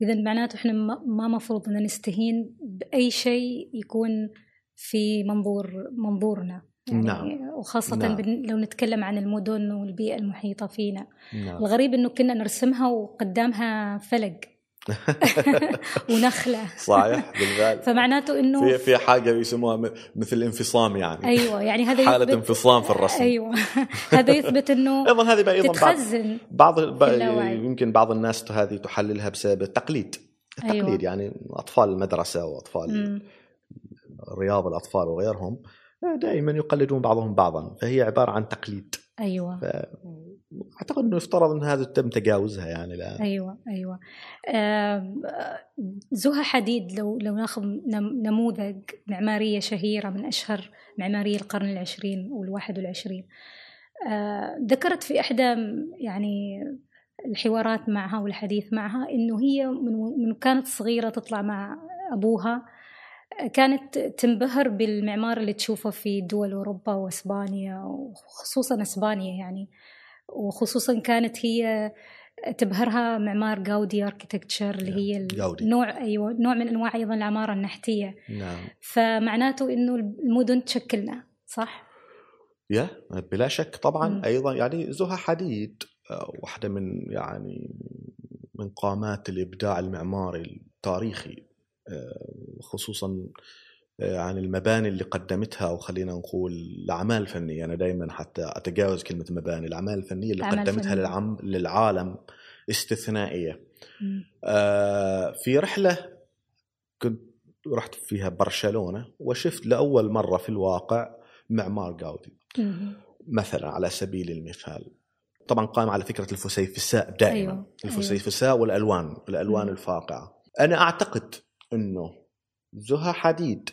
إذا معناته إحنا ما مفروض أن نستهين بأي شيء يكون في منظور منظورنا يعني نعم. وخاصة نعم. لو نتكلم عن المدن والبيئة المحيطة فينا نعم. الغريب إنه كنا نرسمها وقدامها فلق [laughs] ونخلة. صحيح بالفعل. فمعناته إنه في في حاجة يسموها مثل انفصام يعني. أيوه يعني هذا حالة يثبت انفصام في الرسم. أيوه. [laughs] هذا يثبت إنه [laughs] أيضا هذه أيضا بعض تتخزن بعض ب- اللاوعي. يمكن بعض الناس هذه تحللها بسبب التقليد. التقليد أيوة. يعني أطفال المدرسة وأطفال. رياض الأطفال وغيرهم دائما يقلدون بعضهم بعضا. فهي عبارة عن تقليد. أيوه. أعتقد إنه يفترض إن هذا تم تجاوزها يعني الآن. أيوه أيوه. زها حديد لو لو ناخذ نم- نموذج معمارية شهيرة من أشهر معماريه القرن العشرين والواحد والعشرين. آه، ذكرت في إحدى يعني الحوارات معها والحديث معها إنه هي من كانت صغيرة تطلع مع أبوها. كانت تنبهر بالمعمار اللي تشوفه في دول أوروبا وإسبانيا وخصوصا إسبانيا يعني. وخصوصا كانت هي تبهرها معمار جاودي اركيتكتشر اللي هي ال- جاودي. نوع أيوه نوع من أنواع أيضا العمارة النحتية نعم فمعناته إنه المدن تشكلنا صح؟ يا بلا شك طبعا. أيضا يعني زها حديد آه، واحدة من يعني من قامات الإبداع المعماري التاريخي آه، خصوصا عن المباني اللي قدمتها أو خلينا نقول الأعمال الفنية أنا دائما حتى أتجاوز كلمة مباني الأعمال الفنية اللي قدمتها. للعم للعالم استثنائية. آه، في رحلة كنت رحت فيها برشلونة وشفت لأول مرة في الواقع معمار جاودي. مثلا على سبيل المثال طبعا قائم على فكرة الفسيفساء دائما أيوة. الفسيفساء والألوان الألوان مم. الفاقعة أنا أعتقد إنه زها حديد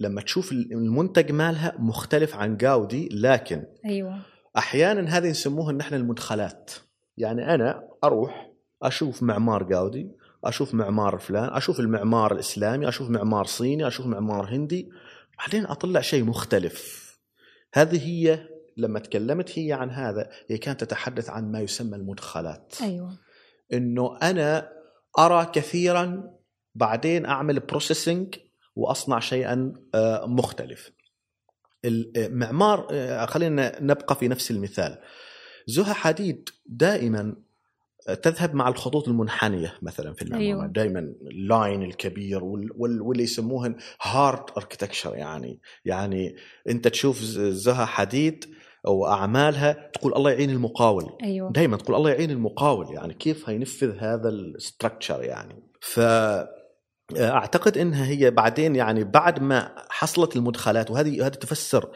لما تشوف المنتج مالها مختلف عن جاودي لكن أيوه. أحيانا هذه نسموها نحن المدخلات. يعني أنا أروح أشوف معمار جاودي أشوف معمار فلان أشوف المعمار الإسلامي أشوف معمار صيني أشوف معمار هندي بعدين أطلع شيء مختلف. هذه هي لما تكلمت هي عن هذا هي كانت تتحدث عن ما يسمى المدخلات. أيوه. إنه أنا أرى كثيرا بعدين أعمل بروسيسنج وأصنع شيئا آه، مختلف. المعمار آه، خلينا نبقى في نفس المثال. زها حديد دائما تذهب مع الخطوط المنحنية مثلا في العماره أيوة. دائما ال line الكبير وال- وال- واللي يسموهن hard architecture يعني. يعني أنت تشوف زها حديد أو أعمالها تقول الله يعين المقاول. أيوه. دائما تقول الله يعين المقاول. يعني كيف هينفذ هذا ال structure يعني؟ ف أعتقد إنها هي بعدين يعني بعد ما حصلت المدخلات وهذه هذه تفسر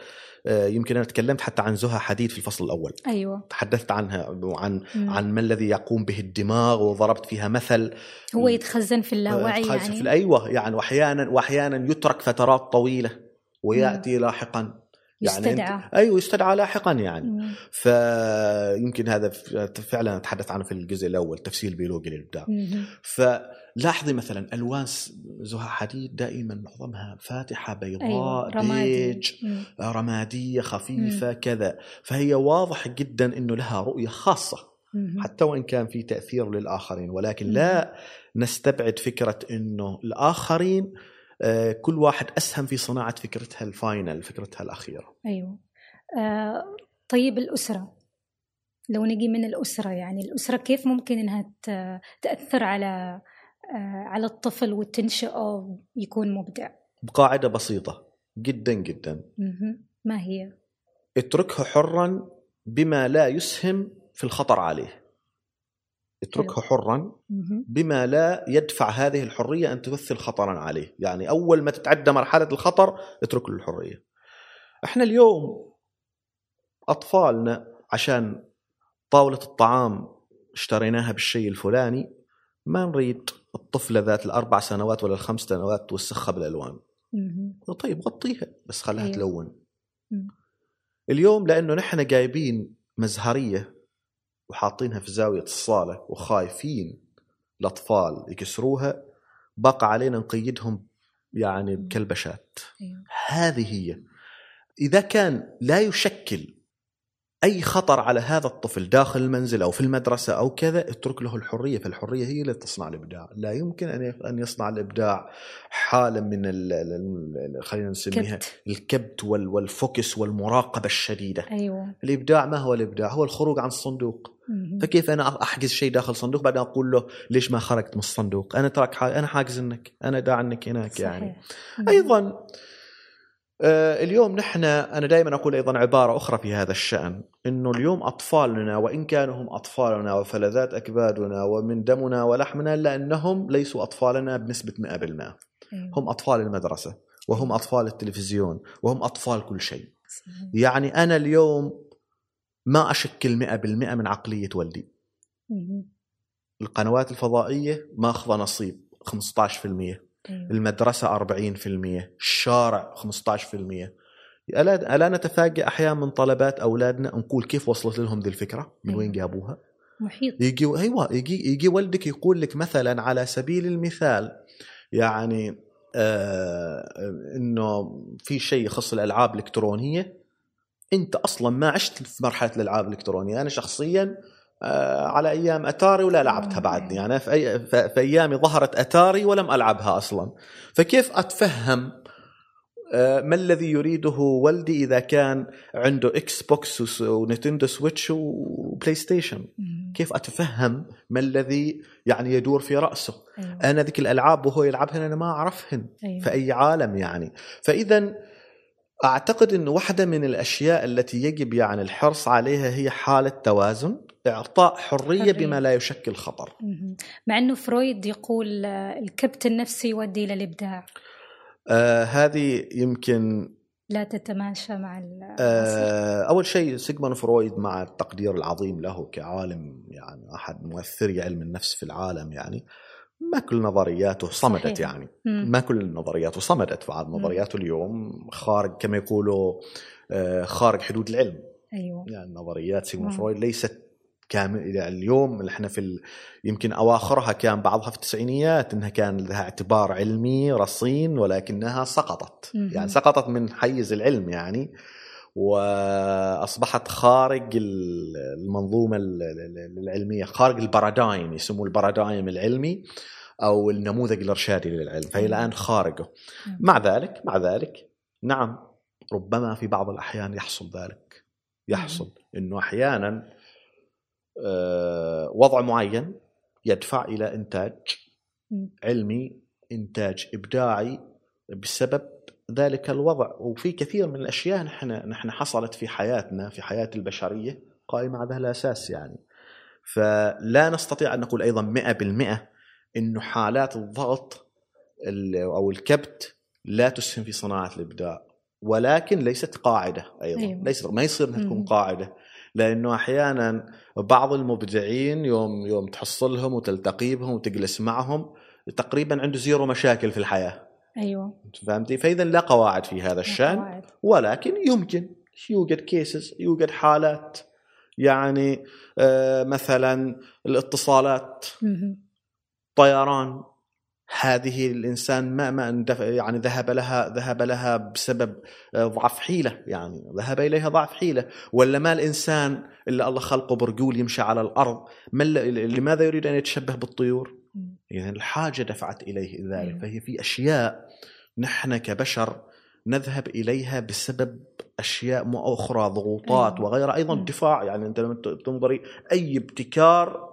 آه، يمكن أنا تكلمت حتى عن زها حديد في الفصل الأول. أيوه. تحدثت عنها وعن مم. عن ما الذي يقوم به الدماغ وضربت فيها مثل. هو يتخزن في اللاوعي خالص يعني في أيوه يعني واحيانا واحيانا يترك فترات طويلة ويأتي لاحقا. يعني يستدعى أيوه يستدعى لاحقا يعني مم. فيمكن هذا فعلا اتحدث عنه في الجزء الأول تفسير البيولوجي للإبداع مم. فلاحظي مثلا ألوان س- زها حديد دائما معظمها فاتحة بيضاء أيوه رمادي بيج مم. رمادية خفيفة كذا فهي واضح جدا إنه لها رؤية خاصة مم. حتى وإن كان في تأثير للآخرين ولكن لا نستبعد فكرة إنه الآخرين كل واحد أسهم في صناعة فكرتها الفاينل فكرتها الأخيرة. أيوه. آه طيب الأسرة. لو نجي من الأسرة يعني الأسرة كيف ممكن إنها تأثر على آه على الطفل وتنشئه يكون مبدع؟ بقاعدة بسيطة. جدا جدا. ما هي؟ اتركه حرا بما لا يسهم في الخطر عليه. اتركه حرا. بما لا يدفع هذه الحرية أن تمثل خطرا عليه يعني أول ما تتعدى مرحلة الخطر اترك له الحرية إحنا اليوم أطفالنا عشان طاولة الطعام اشتريناها بالشيء الفلاني ما نريد الطفله ذات الأربع سنوات ولا الخمس سنوات توسخها بالألوان مهم. طيب غطيها بس خلها أيوة. تلون. اليوم لأنه نحن جايبين مزهرية وحاطينها في زاوية الصالة وخايفين الأطفال يكسروها. بقى علينا نقيدهم يعني بكلبشات. أيوة. هذه هي. إذا كان لا يشكل أي خطر على هذا الطفل داخل المنزل أو في المدرسة أو كذا اترك له الحرية فالحرية هي اللي تصنع الإبداع لا يمكن أن أن يصنع الإبداع حاله من خلينا نسميها كبت الكبت وال- والفوكس والمراقبة الشديدة أيوه الإبداع ما هو الإبداع هو الخروج عن الصندوق. فكيف أنا أحجز شيء داخل صندوق بعدين أقول له ليش ما خرجت من الصندوق أنا تراك. أنا حاجز إنك أنا داع عنك هناك يعني صحيح. مهم. أيضا اليوم نحن أنا دائما أقول أيضا عبارة أخرى في هذا الشأن إنه اليوم أطفالنا وإن كانوا هم أطفالنا وفلذات أكبادنا ومن دمنا ولحمنا الا انهم ليسوا أطفالنا بنسبة 100% أيوة. هم أطفال المدرسة وهم أطفال التلفزيون وهم أطفال كل شيء. يعني أنا اليوم ما أشكل 100% من عقلية والدي. القنوات الفضائية ماخذه نصيب 15% أيوة. المدرسة 40% الشارع 15% ألا ألا نتفاجأ أحيانا من طلبات أولادنا نقول كيف وصلت لهم ذي الفكرة؟ من وين أيوة. جابوها؟ محيط. يجي أيوة يجي يجي والدك يقول لك مثلا على سبيل المثال يعني آه إنه في شيء يخص الألعاب الإلكترونية أنت أصلا ما عشت في مرحلة الألعاب الإلكترونية. أنا شخصيا على أيام أتاري ولا لعبتها بعدني. يعني في, أي في في أيامي ظهرت أتاري ولم ألعبها أصلا. فكيف أتفهم آه، ما الذي يريده والدي إذا كان عنده Xbox و Nintendo Switch و PlayStation. كيف أتفهم ما الذي يعني يدور في رأسه؟ أيوة. أنا ذيك الألعاب وهو يلعبهن أنا ما أعرفهن أيوة. في أي عالم يعني. فإذا أعتقد انه واحدة من الأشياء التي يجب يعني الحرص عليها هي حالة توازن. إعطاء حرية, حرية. بما لا يشكل خطر. مع إنه فرويد يقول آه، الكبت النفسي يؤدي إلى الإبداع آه هذه يمكن لا تتماشى مع آه أول شيء سيغموند فرويد مع التقدير العظيم له كعالم يعني أحد مؤثري علم النفس في العالم يعني ما كل نظرياته صمدت صحيح. يعني مم. ما كل نظرياته صمدت فعاد نظرياته اليوم خارج كما يقولوا آه، خارج حدود العلم أيوه يعني نظريات سيغموند. فرويد ليست كامل يعني اليوم اللي إحنا في ال... يمكن أواخرها كان بعضها في التسعينيات إنها كان لها اعتبار علمي رصين ولكنها سقطت. يعني سقطت من حيز العلم يعني. وأصبحت خارج ال- المنظومة ال- ال- العلمية خارج البارادايم يسموه البارادايم العلمي أو النموذج الإرشادي للعلم. فهي الآن خارجه. مع ذلك مع ذلك نعم ربما في بعض الأحيان يحصل ذلك. يحصل. إنه أحيانا وضع معين يدفع إلى إنتاج. علمي إنتاج إبداعي بسبب ذلك الوضع وفي كثير من الأشياء نحن نحن حصلت في حياتنا في حياة البشرية قائمة على هذا الاساس يعني فلا نستطيع أن نقول أيضا 100% إنه حالات الضغط ال- أو الكبت لا تسهم في صناعة الإبداع ولكن ليست قاعدة أيضا أيوة. ليست ما يصير إنها تكون. قاعدة لأنه أحيانا بعض المبدعين يوم يوم تحصلهم وتلتقي بهم وتجلس معهم تقريبا عنده zero مشاكل في الحياة. أيوه. فهمتي؟ فاذا لا قواعد في هذا الشأن. ولكن يمكن. يوجد cases يوجد حالات. يعني آه، مثلا الاتصالات. طيران. هذه الإنسان ما ما اندف- يعني ذهب لها ذهب لها بسبب آه، ضعف حيلة يعني ذهب إليها ضعف حيلة ولا ما الإنسان اللي الله خلقه برجول يمشي على الأرض ما لماذا يريد أن يتشبه بالطيور؟ مم. يعني الحاجة دفعت إليه ذلك. فهي في أشياء نحن كبشر نذهب إليها بسبب أشياء أخرى ضغوطات. وغيرها أيضا مم. دفاع يعني أنت لما تنظري أي ابتكار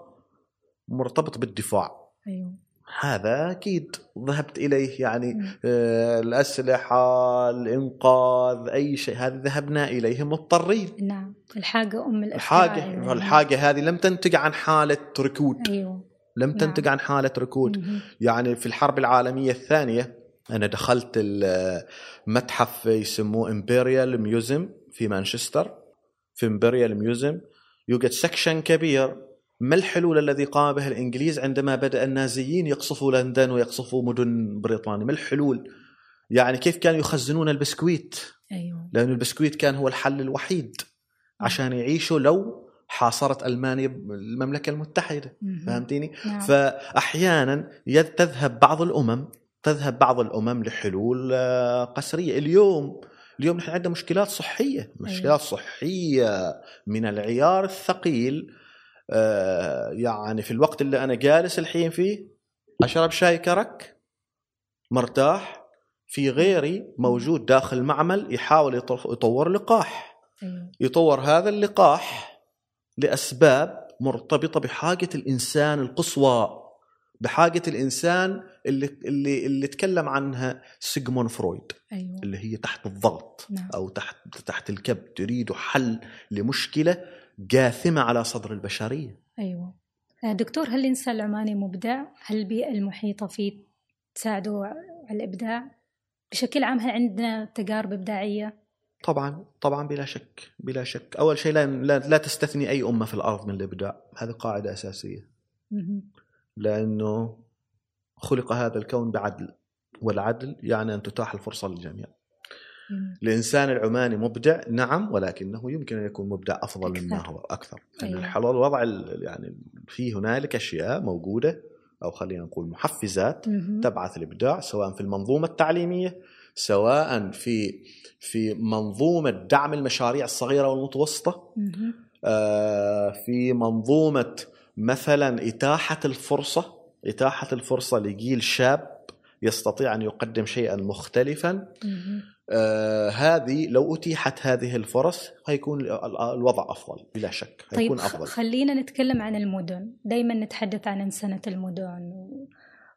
مرتبط بالدفاع أيوه هذا أكيد ذهبت إليه يعني مم. آه، الأسلحة الإنقاذ أي شيء هذا ذهبنا إليه مضطرين نعم الحاجة أم الاختراع الحاجة يعني. الحاجة هذه لم تنتج عن حالة ركود أيوه لم نعم. تنتج عن حالة ركود مهم. يعني في الحرب العالمية الثانية أنا دخلت المتحف يسموه Imperial Museum في مانشستر في Imperial Museum يوجد section كبير ما الحلول الذي قام به الإنجليز عندما بدأ النازيين يقصفوا لندن ويقصفوا مدن بريطانيا؟ ما الحلول؟ يعني كيف كانوا يخزنون البسكويت؟ أيوه. لأن البسكويت كان هو الحل الوحيد عشان يعيشوا لو حاصرت ألمانيا المملكة المتحدة. فهمتيني؟ نعم. فأحيانا تذهب بعض الأمم تذهب بعض الأمم لحلول آه، قسرية. اليوم اليوم نحن عندنا مشكلات صحية. مشكلات صحية من العيار الثقيل آه، يعني في الوقت اللي أنا جالس الحين فيه أشرب شاي كرك مرتاح في غيري موجود داخل معمل يحاول يطور لقاح. أيوه يطور هذا اللقاح لأسباب مرتبطة بحاجة الإنسان القصوى بحاجة الإنسان اللي اللي اللي تكلم عنها سيغمون فرويد أيوه. اللي هي تحت الضغط نعم. أو تحت تحت الكبت تريد حل لمشكلة جاثمة على صدر البشرية أيوه آه، دكتور هل الإنسان العماني مبدع؟ هل البيئة المحيطة فيه تساعده على الإبداع؟ بشكل عام هل عندنا تجارب إبداعية؟ طبعا طبعا بلا شك بلا شك أول شيء لا لا, لا تستثني أي أمة في الأرض من الإبداع هذه قاعدة أساسية. لأنه خلق هذا الكون بعدل والعدل يعني أن تتاح الفرصة للجميع. الإنسان العماني مبدع نعم ولكنه يمكن أن يكون مبدع أفضل مما. هو أكثر أيوة. أيوة. الوضع ال- يعني في هنالك أشياء موجودة أو خلينا نقول محفزات مهم. تبعث الإبداع سواء في المنظومة التعليمية سواء في في منظومة دعم المشاريع الصغيرة والمتوسطة. آه، في منظومة مثلا إتاحة الفرصة إتاحة الفرصة لجيل شاب يستطيع أن يقدم شيئا مختلفا مهم. آه هذه لو أتيحت هذه الفرص هيكون ال- الوضع أفضل بلا شك. طيب هيكون خ- أفضل. خلينا نتكلم عن المدن. دائما نتحدث عن أنسنة المدن و...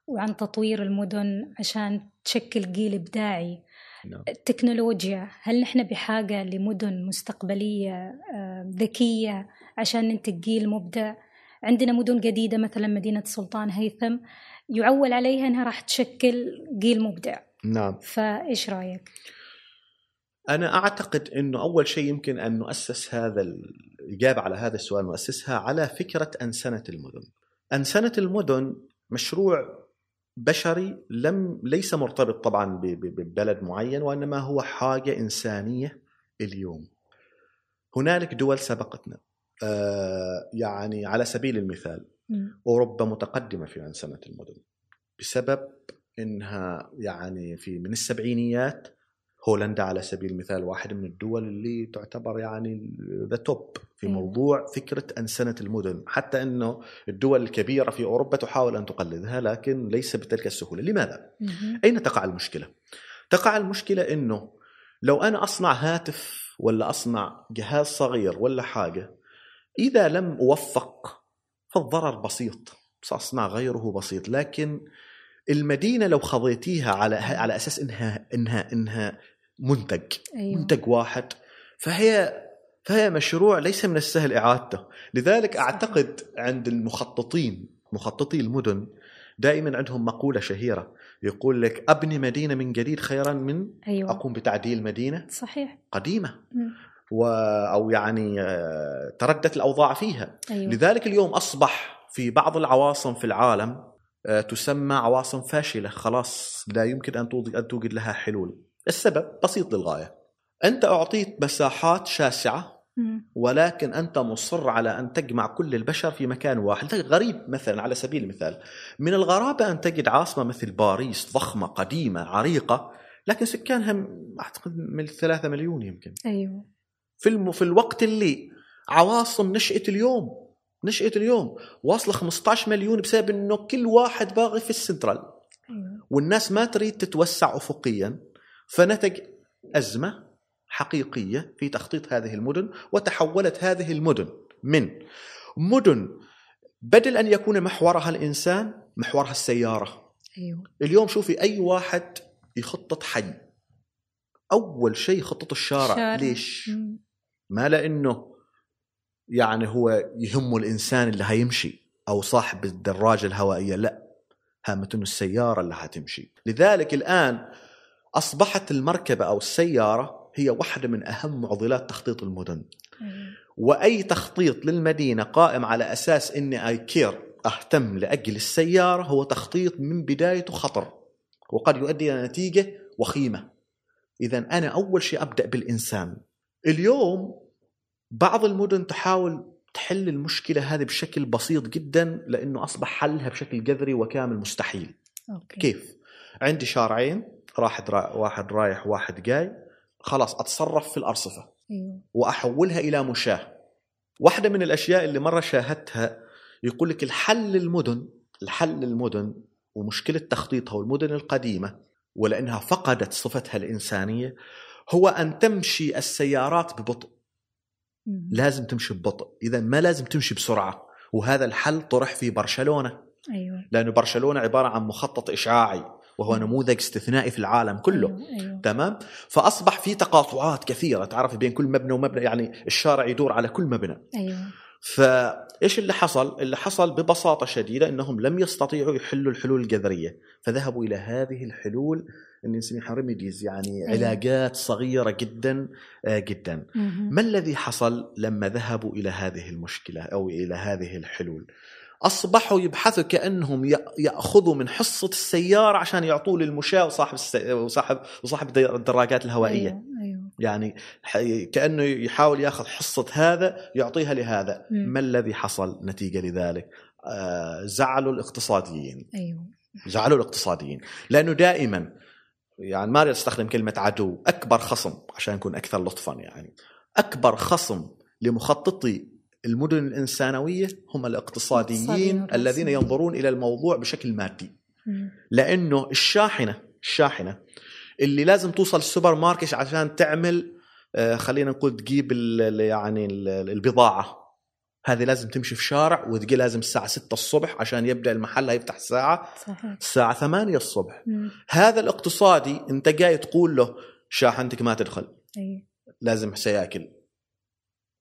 وعن تطوير المدن عشان تشكل جيل إبداعي. نعم. التكنولوجيا هل نحن بحاجة لمدن مستقبلية آه، ذكية عشان ننتج جيل مبدع؟ عندنا مدن جديدة مثلا مدينة سلطان هيثم يعول عليها أنها راح تشكل جيل مبدع. نعم. فإيش رأيك؟ أنا أعتقد إنه أول شيء يمكن أن نؤسس هذا الاجابه على هذا السؤال نؤسسها على فكرة انسنه المدن. انسنه المدن مشروع بشري لم ليس مرتبط طبعا ببلد معين وإنما هو حاجة إنسانية اليوم. هنالك دول سبقتنا آه يعني على سبيل المثال. أوروبا متقدمة في انسنه المدن بسبب إنها يعني في من السبعينيات هولندا على سبيل المثال واحد من الدول اللي تعتبر يعني ذا توب في. موضوع فكرة انسنه المدن. حتى إنه الدول الكبيرة في أوروبا تحاول أن تقلدها لكن ليس بتلك السهولة. لماذا. أين تقع المشكلة؟ تقع المشكلة إنه لو أنا أصنع هاتف ولا أصنع جهاز صغير ولا حاجة إذا لم أوفق فالضرر بسيط. سأصنع غيره بسيط. لكن المدينة لو خضيتيها على على أساس إنها إنها إنها منتج أيوة. منتج واحد. فهي فهي مشروع ليس من السهل إعادته. لذلك أعتقد عند المخططين مخططي المدن دائما عندهم مقولة شهيرة. يقول لك أبني مدينة من جديد خيرا من أيوة. أقوم بتعديل مدينة صحيح. قديمة. و أو يعني آه، تردت الأوضاع فيها. أيوة. لذلك اليوم أصبح في بعض العواصم في العالم آه، تسمى عواصم فاشلة. خلاص لا يمكن أن توجد لها حلول. السبب بسيط للغاية أنت أعطيت مساحات شاسعة. ولكن أنت مصر على أن تجمع كل البشر في مكان واحد غريب مثلا على سبيل المثال من الغرابة أن تجد عاصمة مثل باريس ضخمة قديمة عريقة لكن سكانها أعتقد من ثلاثة مليون يمكن أيوة. في الم... في الوقت اللي عواصم نشأت اليوم نشأت اليوم واصلة 15 مليون بسبب إنه كل واحد باغي في السنترال أيوة. والناس ما تريد تتوسع افقيا فنتج أزمة حقيقية في تخطيط هذه المدن وتحولت هذه المدن من مدن بدل أن يكون محورها الإنسان محورها السيارة أيوة. اليوم شوفي أي واحد يخطط حي أول شيء يخطط الشارع شارع. ليش مم. ما لأنه يعني هو يهمه الإنسان اللي هيمشي أو صاحب الدراجة الهوائية لا هامة السيارة اللي هتمشي لذلك الآن أصبحت المركبة أو السيارة هي واحدة من أهم معضلات تخطيط المدن. وأي تخطيط للمدينة قائم على أساس إني اي كير أهتم لأجل السيارة هو تخطيط من بدايته خطر وقد يؤدي إلى نتيجة وخيمة. اذا أنا أول شيء أبدأ بالإنسان. اليوم بعض المدن تحاول تحل المشكلة هذه بشكل بسيط جدا لأنه أصبح حلها بشكل جذري وكامل مستحيل. أوكي. كيف؟ عندي شارعين. واحد را... واحد رايح واحد جاي. خلاص أتصرف في الأرصفة. أيوة. وأحولها إلى مشاة. واحدة من الأشياء اللي مرة شاهدتها يقول لك الحل المدن الحل المدن ومشكلة تخطيطها والمدن القديمة ولأنها فقدت صفتها الإنسانية هو أن تمشي السيارات ببطء. لازم تمشي ببطء. إذا ما لازم تمشي بسرعة. وهذا الحل طرح في برشلونة. أيوة. لأنه برشلونة عبارة عن مخطط اشعاعي وهو نموذج استثنائي في العالم كله أيوة. أيوة. تمام فأصبح في تقاطعات كثيرة تعرف بين كل مبنى ومبنى يعني الشارع يدور على كل مبنى أيوة. فإيش اللي حصل؟ اللي حصل ببساطة شديدة إنهم لم يستطيعوا يحلوا الحلول الجذرية، فذهبوا إلى هذه الحلول اللي نسميها ريميديز يعني أيوة. علاجات صغيرة جدا آه، جدا. مهم. ما الذي حصل لما ذهبوا إلى هذه المشكلة أو إلى هذه الحلول؟ أصبحوا يبحثوا كأنهم يأخذوا من حصة السيارة عشان يعطوه للمشاة وصاحب الس... وصاحب وصاحب الدراجات الهوائية. أيوة. أيوة. يعني كأنه يحاول يأخذ حصة هذا يعطيها لهذا مم. ما الذي حصل نتيجة لذلك آه، زعلوا الاقتصاديين أيوة. زعلوا الاقتصاديين لأنه دائما يعني ما أستخدم كلمة عدو أكبر خصم عشان نكون أكثر لطفا يعني أكبر خصم لمخططي المدن الإنسانوية هم الاقتصاديين. الذين ينظرون إلى الموضوع بشكل مادي. لأنه الشاحنة الشاحنة اللي لازم توصل السوبر ماركت عشان تعمل آه، خلينا نقول تجيب ال- يعني ال- البضاعة هذه لازم تمشي في شارع وتجي لازم الساعة 6 الصبح عشان يبدأ المحل هيفتح الساعة صحيح الساعة 8 الصبح مم. هذا الاقتصادي انت جاي تقول له شاحنتك ما تدخل أيوة. لازم سيأكل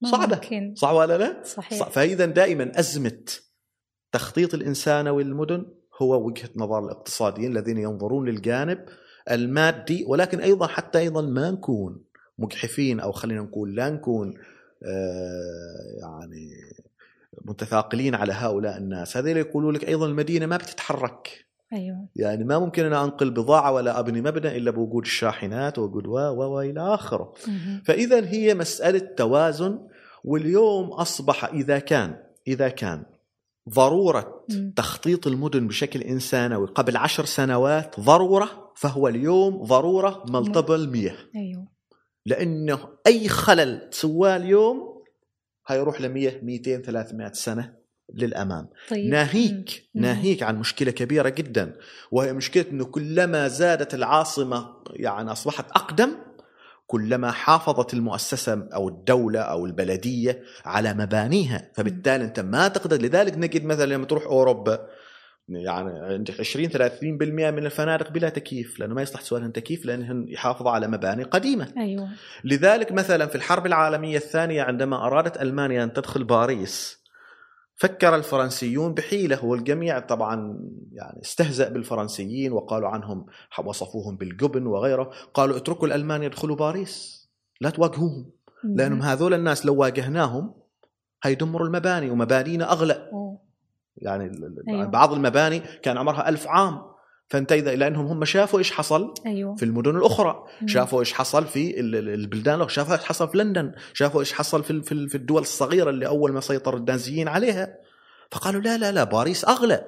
صعبة. ممكن. صح ولا لا صحيح صح. فإذا دائما أزمة تخطيط الانسانوي للمدن هو وجهة نظر الاقتصاديين الذين ينظرون للجانب المادي ولكن أيضا حتى أيضا ما نكون مجحفين أو خلينا نقول لا نكون آه، يعني متثاقلين على هؤلاء الناس هذول يقولوا لك أيضا المدينة ما بتتحرك أيوة. يعني ما ممكن أنا أنقل بضاعة ولا أبني مبنى إلا بوجود الشاحنات ووجود و و والى آخره مهم. فإذا هي مسألة توازن واليوم أصبح إذا كان إذا كان ضرورة مم. تخطيط المدن بشكل إنسانوي قبل عشر سنوات ضرورة فهو اليوم ضرورة ملتبل مية أيوة. لأنه أي خلل تسواه اليوم هيروح ل 100 200 300 سنة للأمام طيب ناهيك مم. ناهيك عن مشكلة كبيرة جدا وهي مشكلة إنه كلما زادت العاصمة يعني أصبحت أقدم كلما حافظت المؤسسة أو الدولة أو البلدية على مبانيها فبالتالي أنت ما تقدر لذلك نجد مثلا لما تروح أوروبا يعني عندك 20 30% من الفنادق بلا تكييف لأنه ما يصلح تسوي تكييف لانهم يحافظوا على مباني قديمة. أيوه. لذلك مثلا في الحرب العالمية الثانية عندما أرادت ألمانيا أن تدخل باريس فكر الفرنسيون بحيلة والجميع طبعا يعني استهزأ بالفرنسيين وقالوا عنهم وصفوهم بالجبن وغيره قالوا اتركوا الألمان يدخلوا باريس لا تواجهوهم لأنهم هذول الناس لو واجهناهم هيدمروا المباني ومبانينا أغلى. يعني أيوه. بعض المباني كان عمرها ألف عام. فأنت إذا لانهم هم شافوا إيش حصل أيوه. في المدن الأخرى. مم. شافوا إيش حصل في البلدان شافوا إيش حصل في لندن. شافوا إيش حصل في في الدول الصغيرة اللي أول ما سيطر النازيين عليها. فقالوا لا لا لا باريس أغلى.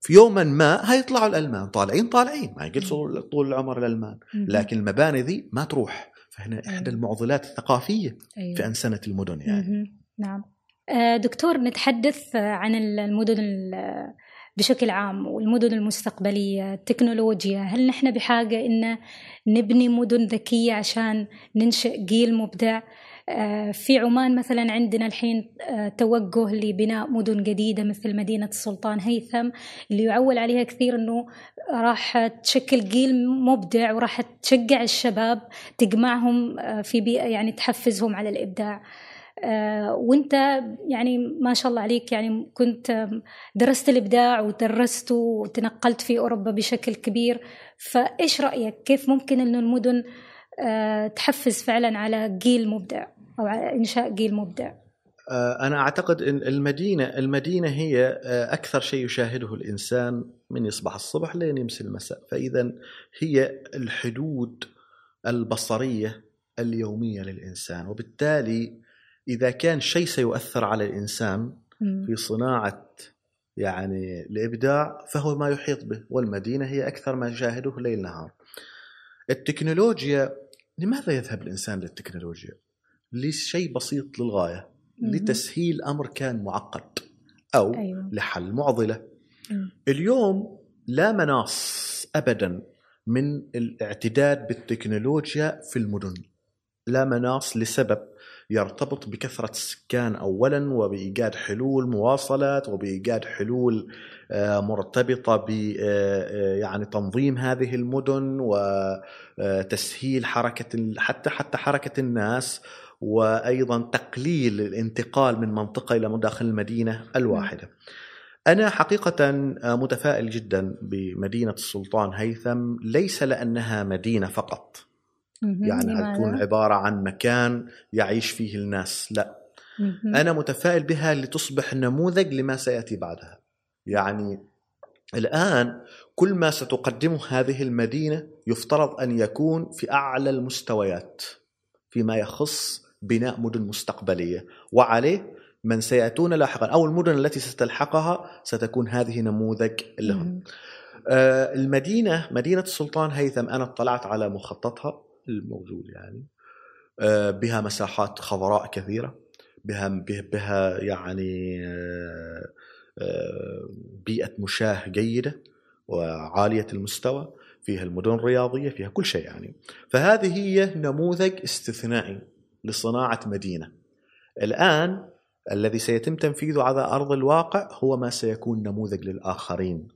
في يوما ما هيطلعوا الألمان. طالعين طالعين. ما يجلسوا طول العمر الألمان. لكن المباني ذي ما تروح. فهنا إحدى. المعضلات الثقافية أيوه. في أنسنة المدن يعني. نعم. آه، دكتور نتحدث عن المدن بشكل عام والمدن المستقبلية التكنولوجيا هل نحن بحاجة إن نبني مدن ذكية عشان ننشئ جيل مبدع؟ آه، في عمان مثلا عندنا الحين آه، توجه لبناء مدن جديدة مثل مدينة السلطان هيثم اللي يعول عليها كثير أنه راح تشكل جيل مبدع وراح تشجع الشباب تجمعهم في بيئة يعني تحفزهم على الإبداع. آه، وانت يعني ما شاء الله عليك يعني كنت درست الإبداع ودرسته وتنقلت في أوروبا بشكل كبير. فإيش رأيك؟ كيف ممكن إنه المدن آه، تحفز فعلا على جيل مبدع أو على إنشاء جيل مبدع؟ آه، أنا أعتقد أن المدينة المدينة هي أكثر شيء يشاهده الإنسان من يصبح الصبح لين يمسي المساء. فإذا هي الحدود البصرية اليومية للإنسان وبالتالي إذا كان شيء سيؤثر على الإنسان في صناعة يعني الإبداع فهو ما يحيط به والمدينة هي أكثر ما يشاهده ليل نهار. التكنولوجيا لماذا يذهب الإنسان للتكنولوجيا؟ لشيء بسيط للغاية لتسهيل أمر كان معقد أو أيوة. لحل معضلة. اليوم لا مناص ابدا من الاعتداد بالتكنولوجيا في المدن. لا مناص لسبب يرتبط بكثرة السكان أولا وبإيجاد حلول مواصلات وبإيجاد حلول آه، مرتبطة ب آه، آه، يعني تنظيم هذه المدن وتسهيل حركة حتى حتى حركة الناس وأيضا تقليل الانتقال من منطقة إلى داخل المدينة الواحدة. أنا حقيقة متفائل جدا بمدينة السلطان هيثم ليس لأنها مدينة فقط. يعني تكون عبارة عن مكان يعيش فيه الناس. لا. أنا متفائل بها لتصبح نموذج لما سيأتي بعدها. يعني الآن كل ما ستقدمه هذه المدينة يفترض أن يكون في أعلى المستويات فيما يخص بناء مدن مستقبلية. وعليه من سيأتون لاحقا أو المدن التي ستلحقها ستكون هذه نموذج لهم. آه المدينة مدينة السلطان هيثم أنا اطلعت على مخططها. الموجود يعني. آه، بها مساحات خضراء كثيرة بها بها يعني آه، آه، بيئة مشاه جيدة وعالية المستوى فيها المدن الرياضية فيها كل شيء يعني. فهذه هي نموذج استثنائي لصناعة مدينة. الآن الذي سيتم تنفيذه على أرض الواقع هو ما سيكون نموذج للآخرين.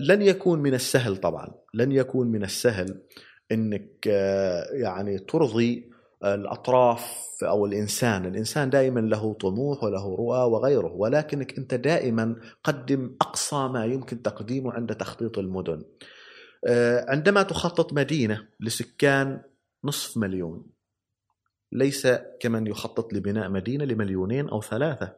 لن يكون من السهل طبعا لن يكون من السهل إنك آه، يعني ترضي الأطراف أو الإنسان، الإنسان دائما له طموح وله رؤى وغيره، ولكنك أنت دائما قدم أقصى ما يمكن تقديمه عند تخطيط المدن. آه، عندما تخطط مدينة لسكان نصف مليون ليس كمن يخطط لبناء مدينة لمليونين أو ثلاثة.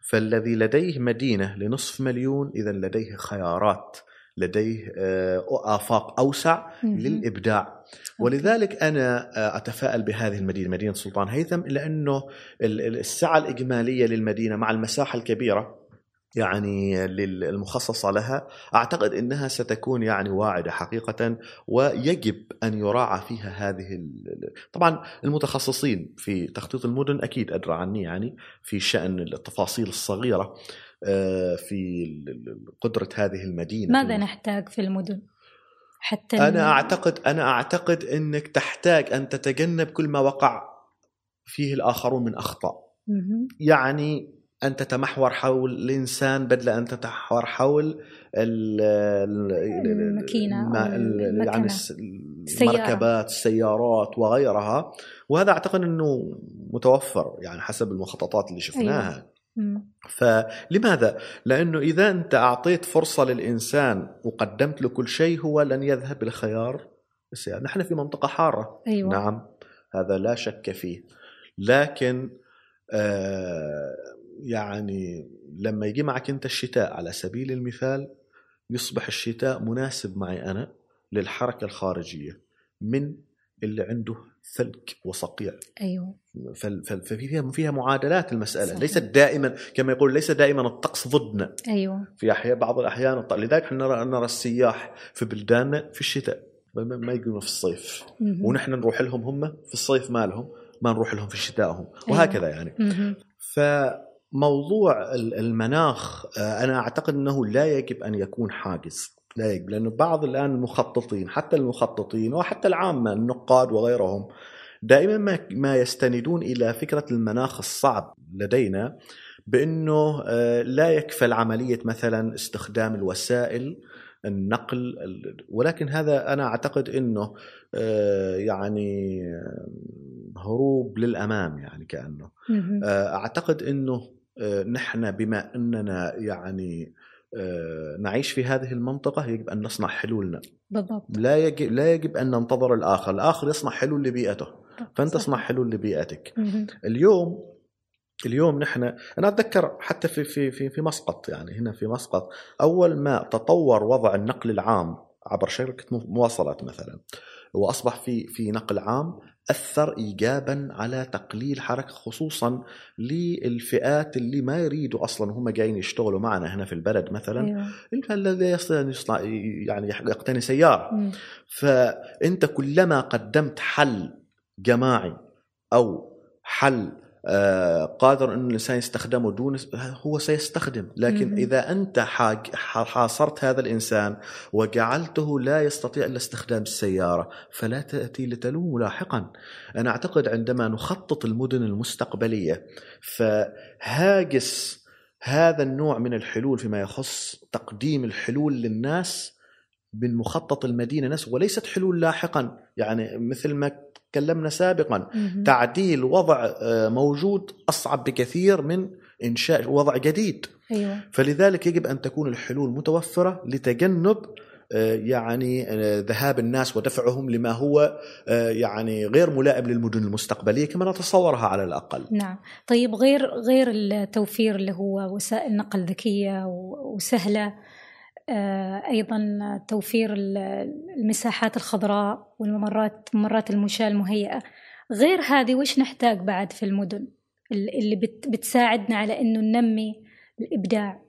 فالذي لديه مدينة لنصف مليون اذا لديه خيارات لديه آه، آفاق أوسع للإبداع. ولذلك أنا آه، أتفائل بهذه المدينة مدينة سلطان هيثم لأنه السعة الإجمالية للمدينة مع المساحة الكبيرة يعني المخصصة لها أعتقد أنها ستكون يعني واعدة حقيقة ويجب أن يراعى فيها هذه طبعا المتخصصين في تخطيط المدن أكيد أدرى عني يعني في شأن التفاصيل الصغيرة في قدرة هذه المدينة ماذا نحتاج في المدن؟ حتى أنا اعتقد أنا أعتقد إنك تحتاج أن تتجنب كل ما وقع فيه الآخرون من أخطاء. يعني أن تتمحور حول الإنسان بدل أن تتمحور حول ال- ال- الماكينة يعني. المركبات السيارات وغيرها وهذا أعتقد إنه متوفر يعني حسب المخططات اللي شفناها مم. فلماذا؟ لأنه إذا أنت أعطيت فرصة للإنسان وقدمت له كل شيء هو لن يذهب للخيار السيارة. نحن في منطقة حارة. أيوه. نعم. هذا لا شك فيه. لكن آه يعني لما يجي معك أنت الشتاء على سبيل المثال يصبح الشتاء مناسب معي أنا للحركة الخارجية من اللي عنده ثلج وصقيع. أيوه. فال- ففيها فيها معادلات المسألة صحيح. ليست دائما كما يقول ليس دائما الطقس ضدنا. أيوه. في احيان بعض الأحيان لذلك إحنا نرى نرى السياح في بلداننا في الشتاء. ما- يجون في الصيف. مهم. ونحن نروح لهم هم في الصيف مالهم ما نروح لهم في شتائهم وهكذا يعني. مهم. فموضوع ال- المناخ آه، أنا أعتقد إنه لا يجب أن يكون حاجز. لا يجب لأنه بعض الآن المخططين حتى المخططين وحتى العامة النقاد وغيرهم دائما ما ما يستندون إلى فكرة المناخ الصعب لدينا بأنه آه، لا يكفل عمليه مثلا استخدام الوسائل النقل ال- ولكن هذا أنا أعتقد أنه آه، يعني آه، هروب للأمام يعني كأنه. أعتقد أنه نحن بما أننا يعني نعيش في هذه المنطقة يجب أن نصنع حلولنا. بالضبط. لا يجب لا يجب أن ننتظر الآخر. الآخر يصنع حلول لبيئته. فأنت صح. تصنع حلول لبيئتك. اليوم اليوم نحن أنا أتذكر حتى في في في في مسقط يعني هنا في مسقط أول ما تطور وضع النقل العام عبر شركة مواصلات مثلا وأصبح في في نقل عام أثر ايجابا على تقليل حركة خصوصا للفئات اللي ما يريدوا أصلا هم جايين يشتغلوا معنا هنا في البلد مثلا أيوه الذي يستطيع أن يصنع يعني يقتني سيارة مم. فأنت كلما قدمت حل جماعي أو حل قادر إن الإنسان يستخدمه دون هو سيستخدم لكن مم. إذا أنت حاصرت هذا الإنسان وجعلته لا يستطيع إلا استخدام السيارة فلا تأتي لتلومه لاحقا أنا أعتقد عندما نخطط المدن المستقبلية فهاجس هذا النوع من الحلول فيما يخص تقديم الحلول للناس من مخطط المدينة نفسه وليست حلول لاحقا يعني مثل ما تكلمنا سابقا مهم. تعديل وضع آه، موجود أصعب بكثير من إنشاء وضع جديد أيوه فلذلك يجب أن تكون الحلول متوفرة لتجنب آه، يعني آه، ذهاب الناس ودفعهم لما هو يعني غير ملائم للمدن المستقبلية كما نتصورها على الأقل. نعم طيب غير غير التوفير اللي هو وسائل نقل ذكية و- وسهلة آه، أيضا توفير ال- المساحات الخضراء والممرات ممرات المشاة المهيئة غير هذه وش نحتاج بعد في المدن ال- اللي بت- بتساعدنا على أنه ننمي الإبداع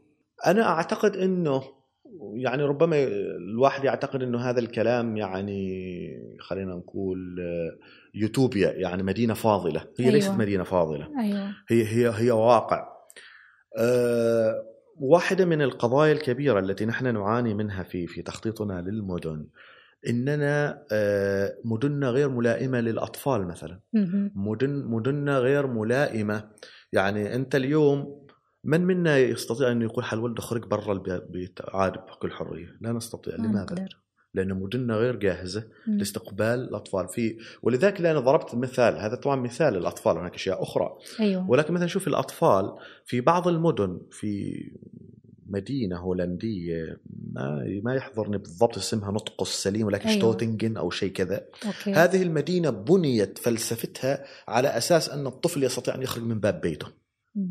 أنا أعتقد إنه يعني ربما الواحد يعتقد إنه هذا الكلام يعني خلينا نقول آه، يوتوبيا يعني مدينة فاضلة، هي أيوة. ليست مدينة فاضلة. أيوة هي هي هي واقع. أه واحدة من القضايا الكبيرة التي نحن نعاني منها في في تخطيطنا للمدن. إننا أه مدننا غير ملائمة للأطفال مثلا. مدن مدننا غير ملائمة. يعني أنت اليوم من منا يستطيع أن يقول حل ولده خرج برا البيت عاد بكل حرية؟ لا نستطيع. ما لماذا؟ نقدر. لأن مدننا غير جاهزة. لاستقبال الأطفال. في ولذلك أنا ضربت مثال هذا طبعا مثال للأطفال هناك أشياء أخرى. أيوة. ولكن مثلا شوف الأطفال في بعض المدن في مدينة هولندية ما ما يحضرني بالضبط اسمها نطقه السليم ولكن أيوة. شتوتنجن أو شيء كذا. okay. هذه المدينة بنيت فلسفتها على أساس أن الطفل يستطيع أن يخرج من باب بيته.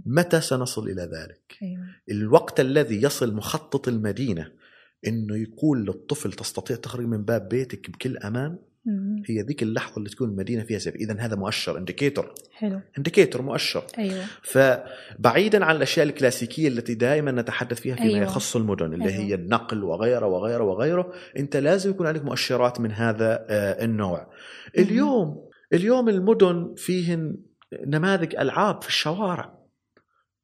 متى سنصل إلى ذلك؟ أيوة. الوقت الذي يصل مخطط المدينة إنه يقول للطفل تستطيع تخرج من باب بيتك بكل أمان. هي ذيك اللحظة اللي تكون المدينة فيها safe اذا هذا مؤشر indicator حلو indicator مؤشر أيوة فبعيدا عن الأشياء الكلاسيكية التي دائما نتحدث فيها فيما أيوة. يخص المدن اللي أيوة. أيوة. هي النقل وغيره وغيره وغيره أنت لازم يكون عندك مؤشرات من هذا آه، النوع اليوم اليوم المدن فيهن نماذج ألعاب في الشوارع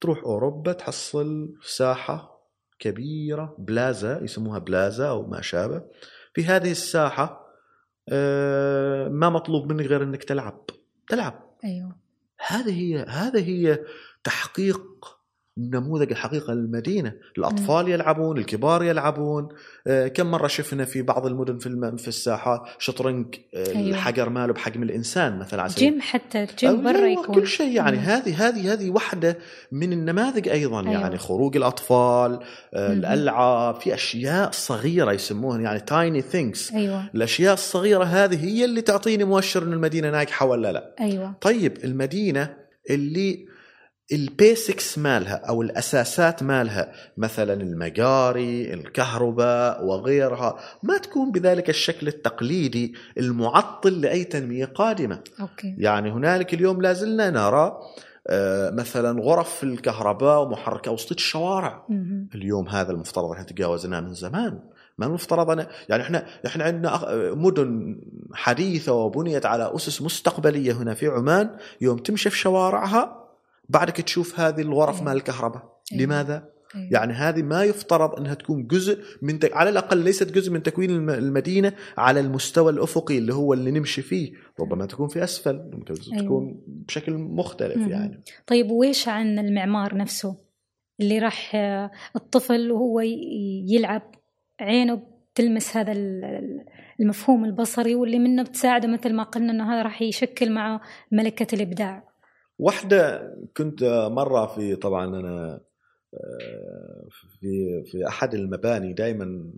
تروح أوروبا تحصل ساحة كبيرة بلازا يسموها بلازا أو ما شابه في هذه الساحة آه، ما مطلوب منك غير إنك تلعب. تلعب. أيوه. هذه هي هذه هي تحقيق نموذج الحقيقة للمدينة الأطفال يلعبون الكبار يلعبون آه، كم مرة شفنا في بعض المدن في. في الساحات شطرنج آه، أيوة. الحجر ماله بحجم الإنسان مثلا سبيل جيم حتى الجيم أو برا أيوة، يكون كل شيء يعني. هذه هذه هذه واحدة من النماذج أيضا أيوة. يعني خروج الأطفال آه،. الألعاب في أشياء صغيرة يسموها يعني tiny things أيوه الأشياء الصغيرة هذه هي اللي تعطيني مؤشر أن المدينة ناجحة ولا لا أيوه طيب المدينة اللي ال basics مالها أو الأساسات مالها مثلا المجاري، الكهرباء وغيرها ما تكون بذلك الشكل التقليدي المعطل لأي تنمية قادمة، okay. يعني هنالك اليوم لا زلنا نرى آه، مثلا غرف الكهرباء ومحركات وسط الشوارع. مهم. اليوم هذا المفترض إحنا تجاوزناه من زمان. ما المفترض أنا يعني إحنا إحنا عندنا مدن حديثة وبنيت على أسس مستقبلية هنا في عمان يوم تمشي في شوارعها بعدك تشوف هذه الغرف أيوة. مال الكهرباء أيوة. لماذا؟ أيوة. يعني هذه ما يفترض أنها تكون جزء من تك... على الأقل ليست جزء من تكوين الم- المدينة على المستوى الأفقي اللي هو اللي نمشي فيه، ربما تكون في أسفل، ممكن. تكون بشكل مختلف مهم. يعني. طيب ويش عن المعمار نفسه اللي راح الطفل وهو يلعب عينه بتلمس هذا ال- المفهوم البصري واللي منه بتساعده مثل ما قلنا إنه هذا راح يشكل معه ملكة الإبداع واحدة كنت مرة في طبعا أنا آه، في في أحد المباني دائما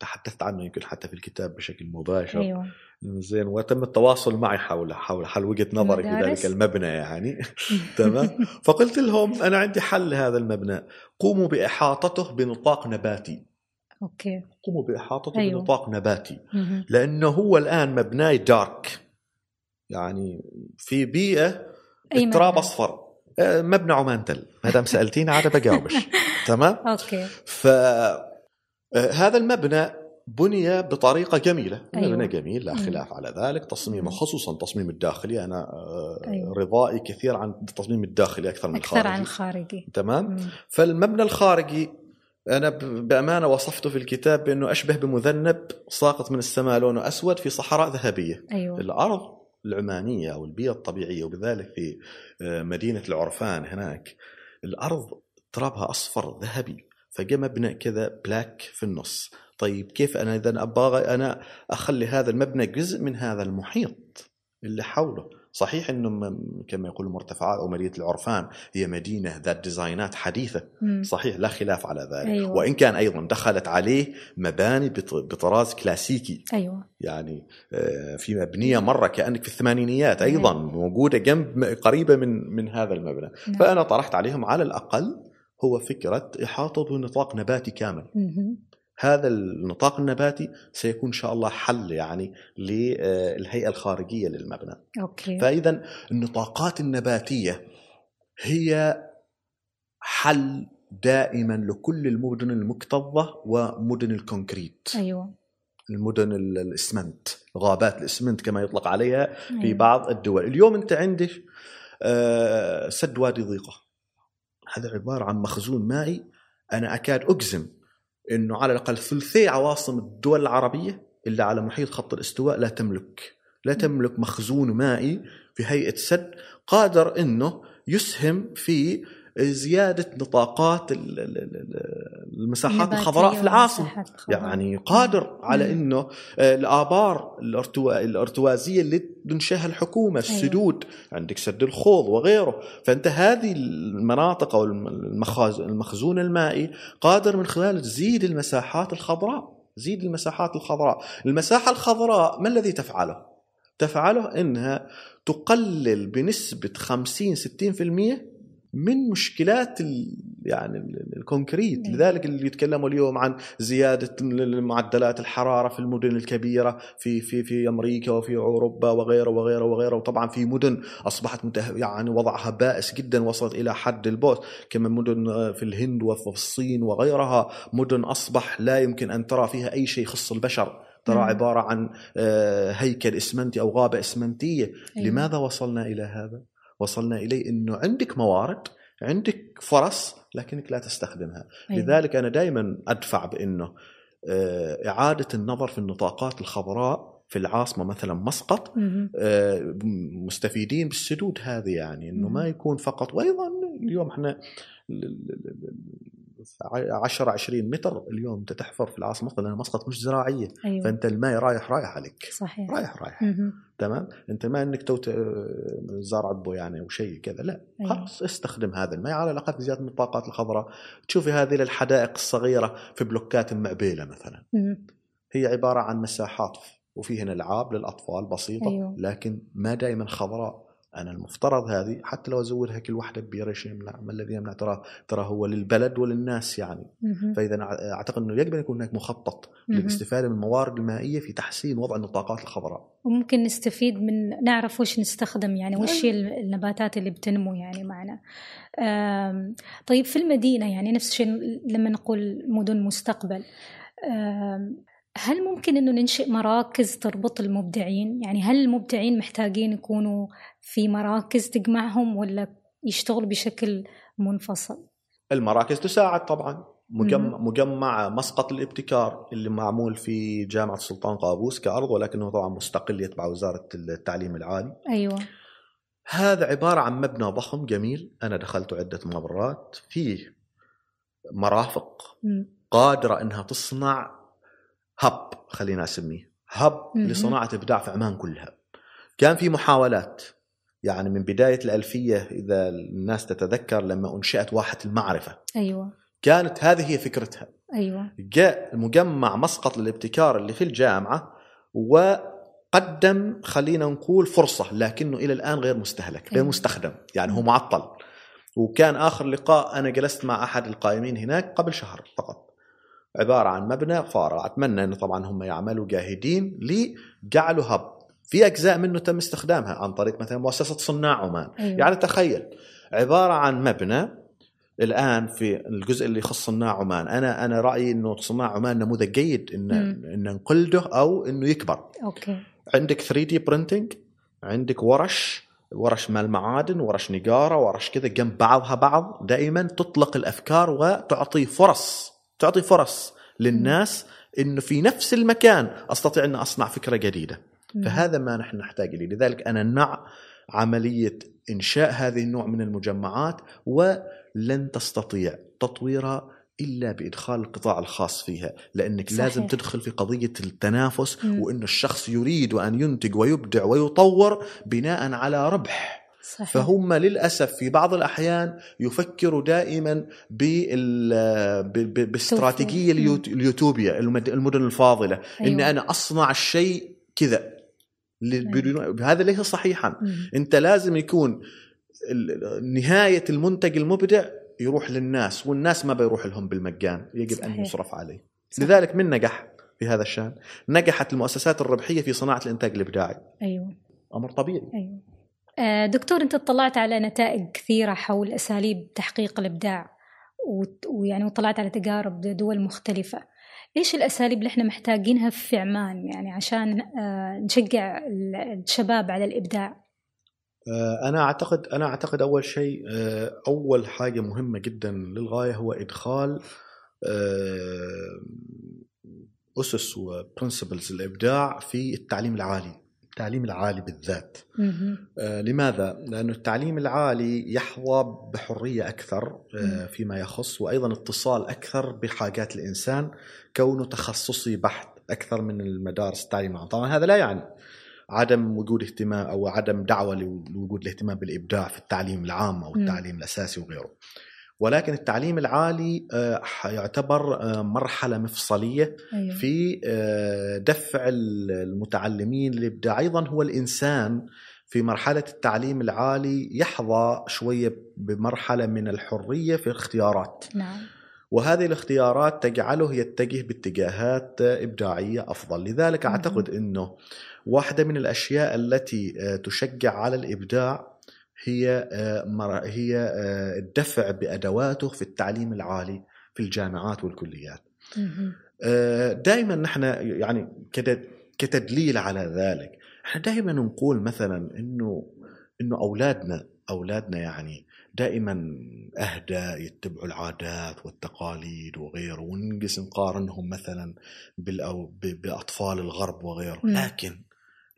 تحدثت عنه يمكن حتى في الكتاب بشكل مباشر. أيوه. زين وتم التواصل معي حول حول حول وجهة نظري في؟ ذلك المبنى يعني. [laughs] [laughs] تمام. فقلت لهم أنا عندي حل لهذا المبنى. قوموا بإحاطته بنطاق نباتي. أوكي. قوموا بإحاطته أيوه. بنطاق نباتي. لأنه هو الآن مبناي دارك يعني في بيئة أي التراب مبنى؟ أصفر. آه، مبنى عمان تل. ما دام سألتيني عاد بجاوبش. [laughs] تمام؟ أوكي. ف آه، هذا المبنى بني بطريقة جميلة. أيوة. مبنى جميل لا. خلاف على ذلك. تصميمه. خصوصا التصميم الداخلي. أنا آه، أيوة. رضائي كثير عن التصميم الداخلي أكثر من أكثر عن الخارجي. الخارجي تمام؟ مم. فالمبنى الخارجي أنا بأمانة وصفته في الكتاب بأنه أشبه بمذنب ساقط من السماء لونه أسود في صحراء ذهبية. أيوه. الأرض العمانية أو البيئة الطبيعية وبذلك في آه، مدينة العرفان هناك الأرض ترابها أصفر ذهبي فجاء مبنى كذا black في النص. طيب كيف أنا اذا أبغى أنا أخلي هذا المبنى جزء من هذا المحيط اللي حوله؟ صحيح إنه كما يقول المرتفعات أو مدينة العرفان هي مدينة ذات design ات حديثة مم. صحيح لا خلاف على ذلك أيوة. وإن كان أيضا دخلت عليه مباني بط- بطراز كلاسيكي أيوه يعني آه، في مبنية مرة كأنك في الثمانينيات أيضا موجودة جنب قريبة من من هذا المبنى نعم. فأنا طرحت عليهم على الأقل هو فكرة إحاطة بنطاق نباتي كامل مهم. هذا النطاق النباتي سيكون إن شاء الله حل يعني للهيئة الخارجية للمبنى. okay. فإذا النطاقات النباتية هي حل دائما لكل المدن المكتظة ومدن ال concrete. أيوه. المدن ال- الاسمنت غابات الاسمنت كما يطلق عليها في أيوة. بعض الدول. اليوم أنت عندك آه، سد وادي ضيقة. هذا عبارة عن مخزون مائي. أنا أكاد أجزم إنه على الأقل ثلثي عواصم الدول العربية اللي على محيط خط الاستواء لا تملك لا تملك مخزون مائي في هيئة سد قادر إنه يسهم في زيادة نطاقات ال- ال- ال- المساحات الخضراء في العاصمة. يعني قادر على. إنه آه، الآبار الارتوا... الأرتوازية اللي تنشئها الحكومة السدود عندك سد الخوض وغيره فأنت هذه المناطق أو. المخزون المائي قادر من خلاله تزيد المساحات الخضراء زيد المساحات الخضراء المساحة الخضراء ما الذي تفعله تفعله إنها تقلل بنسبة 50 60% من مشكلات ال يعني ال- ال concrete نعم. لذلك اللي يتكلموا اليوم عن زيادة معدلات الحرارة في المدن الكبيرة في في في أمريكا وفي أوروبا وغيره وغيره وغيره وطبعا في مدن أصبحت مته يعني وضعها بائس جدا وصلت إلى حد البؤس كما مدن في الهند وفي الصين وغيرها مدن أصبح لا يمكن أن ترى فيها أي شيء يخص البشر ترى مم. عبارة عن آه، هيكل إسمنتي أو غابة إسمنتية أيوة. لماذا وصلنا إلى هذا؟ وصلنا إليه إنه عندك موارد عندك فرص لكنك لا تستخدمها أيوة. لذلك أنا دائما أدفع بإنه آه، إعادة النظر في النطاقات الخضراء في العاصمة مثلا مسقط. آه، مستفيدين بالسدود هذه يعني إنه ما. يكون فقط وأيضا اليوم إحنا 10 20 متر اليوم أنت تحفر في العاصمة مسقط لأن مسقط مش زراعية أيوه فأنت الماء رايح رايح عليك صحيح رايح رايح. تمام أنت ما إنك تو ت- زارع بو يعني أو شيء كذا لا أيوة. خلاص استخدم هذا الماء على الأقل في زياده النطاقات الخضراء تشوفي هذه الحدائق الصغيرة في بلوكات المعبيله مثلا. هي عبارة عن مساحات وفي هنا العاب للأطفال بسيطة أيوة. لكن ما دائما خضراء أنا المفترض هذه حتى لو أزودها كل واحدة ببيرش يمنع ما الذي يمنع ترى ترى هو للبلد وللناس يعني. فإذا أعتقد إنه يجب أن يكون هناك مخطط. للاستفاده من الموارد المائية في تحسين وضع النطاقات الخضراء وممكن نستفيد من نعرف وش نستخدم يعني وش هي أيوة. النباتات اللي بتنمو يعني معنا طيب في المدينة يعني نفس الشيء لما نقول مدن مستقبل هل ممكن إنه ننشئ مراكز تربط المبدعين؟ يعني هل المبدعين محتاجين يكونوا في مراكز تجمعهم ولا يشتغلوا بشكل منفصل؟ المراكز تساعد طبعا. مجمع. مجمع مسقط الابتكار اللي معمول في جامعة السلطان قابوس كأرض ولكنه طبعا مستقل يتبع وزارة التعليم العالي. أيوه. هذا عبارة عن مبنى ضخم جميل. أنا دخلته عدة مرات فيه مرافق. قادرة إنها تصنع هب خلينا اسميه هب. لصناعة إبداع في عمان كلها. كان في محاولات. يعني من بداية الألفية إذا الناس تتذكر لما أنشئت واحة المعرفة. أيوه. كانت هذه هي فكرتها. أيوه. جاء مجمع مسقط للابتكار اللي في الجامعة وقدم خلينا نقول فرصة لكنه إلى الآن غير مستهلك غير أيوة. مستخدم. يعني هو معطل. وكان آخر لقاء أنا جلست مع أحد القائمين هناك قبل شهر فقط. عبارة عن مبنى فارغ. أتمنى إنه طبعا هم يعملوا جاهدين لجعله هب. في أجزاء منه تم استخدامها عن طريق مثلا مؤسسة صناع عمان. أيوه يعني تخيل عبارة عن مبنى الآن في الجزء اللي يخص صناع عمان. أنا أنا رأيي إنه صناع عمان نموذج جيد إن مم. إن نقلده أو إنه يكبر. أوكي. عندك 3 دي برينتنج عندك ورش ورش مال معادن ورش نجارة ورش كذا جنب بعضها بعض. دائما تطلق الأفكار وتعطي فرص. تعطي فرص للناس إنه في نفس المكان أستطيع أن أصنع فكرة جديدة. فهذا ما نحن نحتاج إليه لذلك أنا نع عملية إنشاء هذه النوع من المجمعات ولن تستطيع تطويرها إلا بإدخال القطاع الخاص فيها لأنك صحيح. لازم تدخل في قضية التنافس. وانه الشخص يريد أن ينتج ويبدع ويطور بناء على ربح صحيح. فهم للأسف في بعض الأحيان يفكروا دائما بال- ب- ب- باستراتيجية توفير. اليوت- اليوتوبيا المد- المدن الفاضلة أيوة. اني أنا أصنع الشيء كذا. بدون- هذا ليس صحيحا. مم. أنت لازم يكون نهاية المنتج المبدع يروح للناس والناس ما بيروح لهم بالمجان يجب صحيح. ان يصرف عليه. صح. لذلك من نجح في هذا الشأن؟ نجحت المؤسسات الربحية في صناعة الإنتاج الإبداعي. أيوه. أمر طبيعي. أيوه. دكتور انت اطلعت على نتائج كثيرة حول أساليب تحقيق الإبداع وت- ويعني وطلعت على تجارب دول مختلفة. إيش الأساليب اللي إحنا محتاجينها في عمان يعني عشان آه، نشجع ال- الشباب على الإبداع؟ آه، أنا أعتقد أنا أعتقد أول شيء آه، أول حاجة مهمة جدا للغاية هو إدخال آه، أسس وبرنسبلز الإبداع في التعليم العالي. التعليم العالي بالذات. آه، لماذا؟ لأن التعليم العالي يحظى بحرية أكثر آه،. فيما يخص وأيضا اتصال أكثر بحاجات الإنسان كونه تخصصي بحت أكثر من المدارس التعليم العام طبعا هذا لا يعني عدم وجود اهتمام أو عدم دعوة لوجود الاهتمام بالإبداع في التعليم العام أو. التعليم الأساسي وغيره ولكن التعليم العالي آه، يعتبر آه، مرحلة مفصلية أيوه. في آه، دفع المتعلمين للابداع أيضا هو الإنسان في مرحلة التعليم العالي يحظى شوية بمرحلة من الحرية في الاختيارات. نعم. وهذه الاختيارات تجعله يتجه باتجاهات إبداعية أفضل. لذلك. أعتقد إنه واحدة من الأشياء التي تشجع على الإبداع هي آه، هي آه، الدفع بأدواته في التعليم العالي في الجامعات والكليات مهم. دائما نحن يعني كتدليل على ذلك إحنا دائما نقول مثلا إنه إنه أولادنا أولادنا يعني دائما أهدى يتبعوا العادات والتقاليد وغيره ونقص نقارنهم مثلا بالأو بأطفال الغرب وغيره. لكن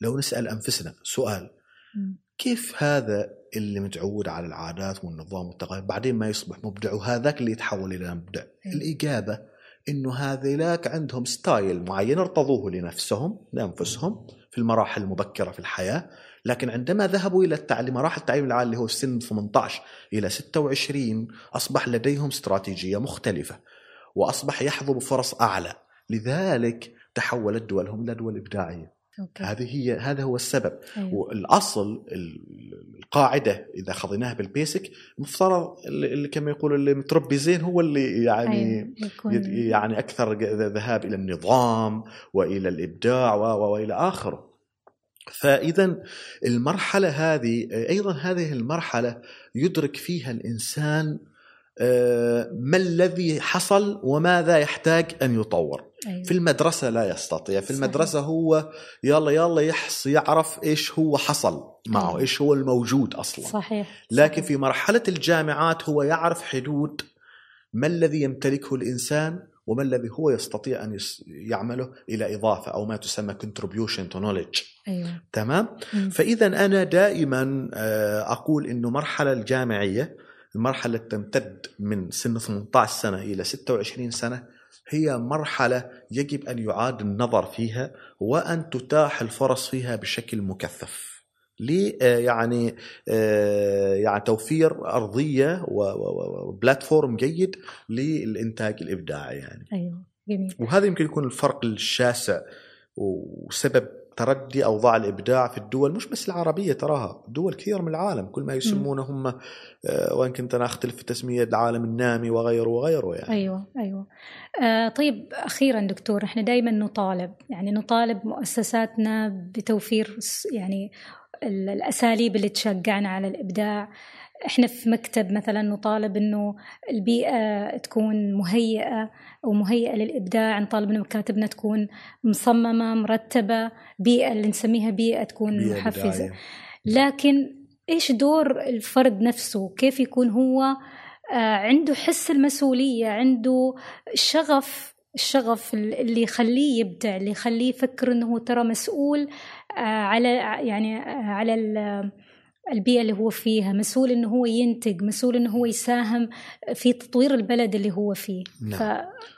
لو نسأل أنفسنا سؤال. كيف هذا اللي متعود على العادات والنظام والتقاليد؟ بعدين ما يصبح مبدع وهذاك اللي يتحول إلى مبدع. أيوة. الإجابة إنه هذيلاك عندهم style معين ارتضوه لنفسهم لأنفسهم في المراحل المبكرة في الحياة. لكن عندما ذهبوا إلى التعليم مراحل التعليم العالي اللي هو السن 18 إلى 26 أصبح لديهم استراتيجية مختلفة وأصبح يحظوا بفرص أعلى. لذلك تحولت دولهم إلى دول إبداعية. okay. هذه هي هذا هو السبب أيوة. والأصل ال- القاعدة إذا خذيناها بال basic مفترض اللي كما يقولوا اللي متربي زين هو اللي يعني يد- يعني أكثر ذهاب إلى النظام وإلى الإبداع وإلى آخره. فإذا المرحلة هذه أيضا هذه المرحلة يدرك فيها الإنسان آه، ما الذي حصل وماذا يحتاج أن يطور. أيوة. في المدرسة لا يستطيع في صحيح. المدرسة هو يلا يلا يحص يعرف إيش هو حصل معه أيوة. إيش هو الموجود أصلا صحيح لكن صحيح. في مرحلة الجامعات هو يعرف حدود ما الذي يمتلكه الإنسان وما الذي هو يستطيع أن يس- يعمله إلى إضافة أو ما تسمى contribution to knowledge أيوة. تمام. فإذا أنا دائما آه، أقول أنه مرحلة الجامعية المرحلة التي تمتد من سن 18 سنة إلى 26 سنة هي مرحلة يجب أن يعاد النظر فيها وأن تتاح الفرص فيها بشكل مكثف. لي آه، يعني آه، يعني توفير و- وبلاتفورم جيد للإنتاج الإبداعي يعني. أيوة جميل. وهذا يمكن يكون الفرق الشاسع وسبب تردي اوضاع الإبداع في الدول مش بس العربية تراها دول كثير من العالم كل ما يسمونه هم آه، وإن كنت أنا أختلف في تسمية العالم النامي وغيره وغيره يعني. أيوه أيوه. آه طيب أخيرا دكتور إحنا دائما نطالب يعني نطالب مؤسساتنا بتوفير يعني ال- الأساليب اللي تشجعنا على الإبداع. إحنا في مكتب مثلا نطالب إنه البيئة تكون مهيئة أو مهيئة للإبداع نطالب إنه مكاتبنا تكون مصممة مرتبة بيئة اللي نسميها بيئة تكون بيئة محفزة إبداعية. لكن إيش دور الفرد نفسه كيف يكون هو آه، عنده حس المسؤولية عنده شغف الشغف اللي يخليه يبدع اللي يخليه يفكر إنه هو ترى مسؤول آه، على يعني آه، على البيئة اللي هو فيها مسؤول إنه هو ينتج مسؤول إنه هو يساهم في تطوير البلد اللي هو فيه نعم.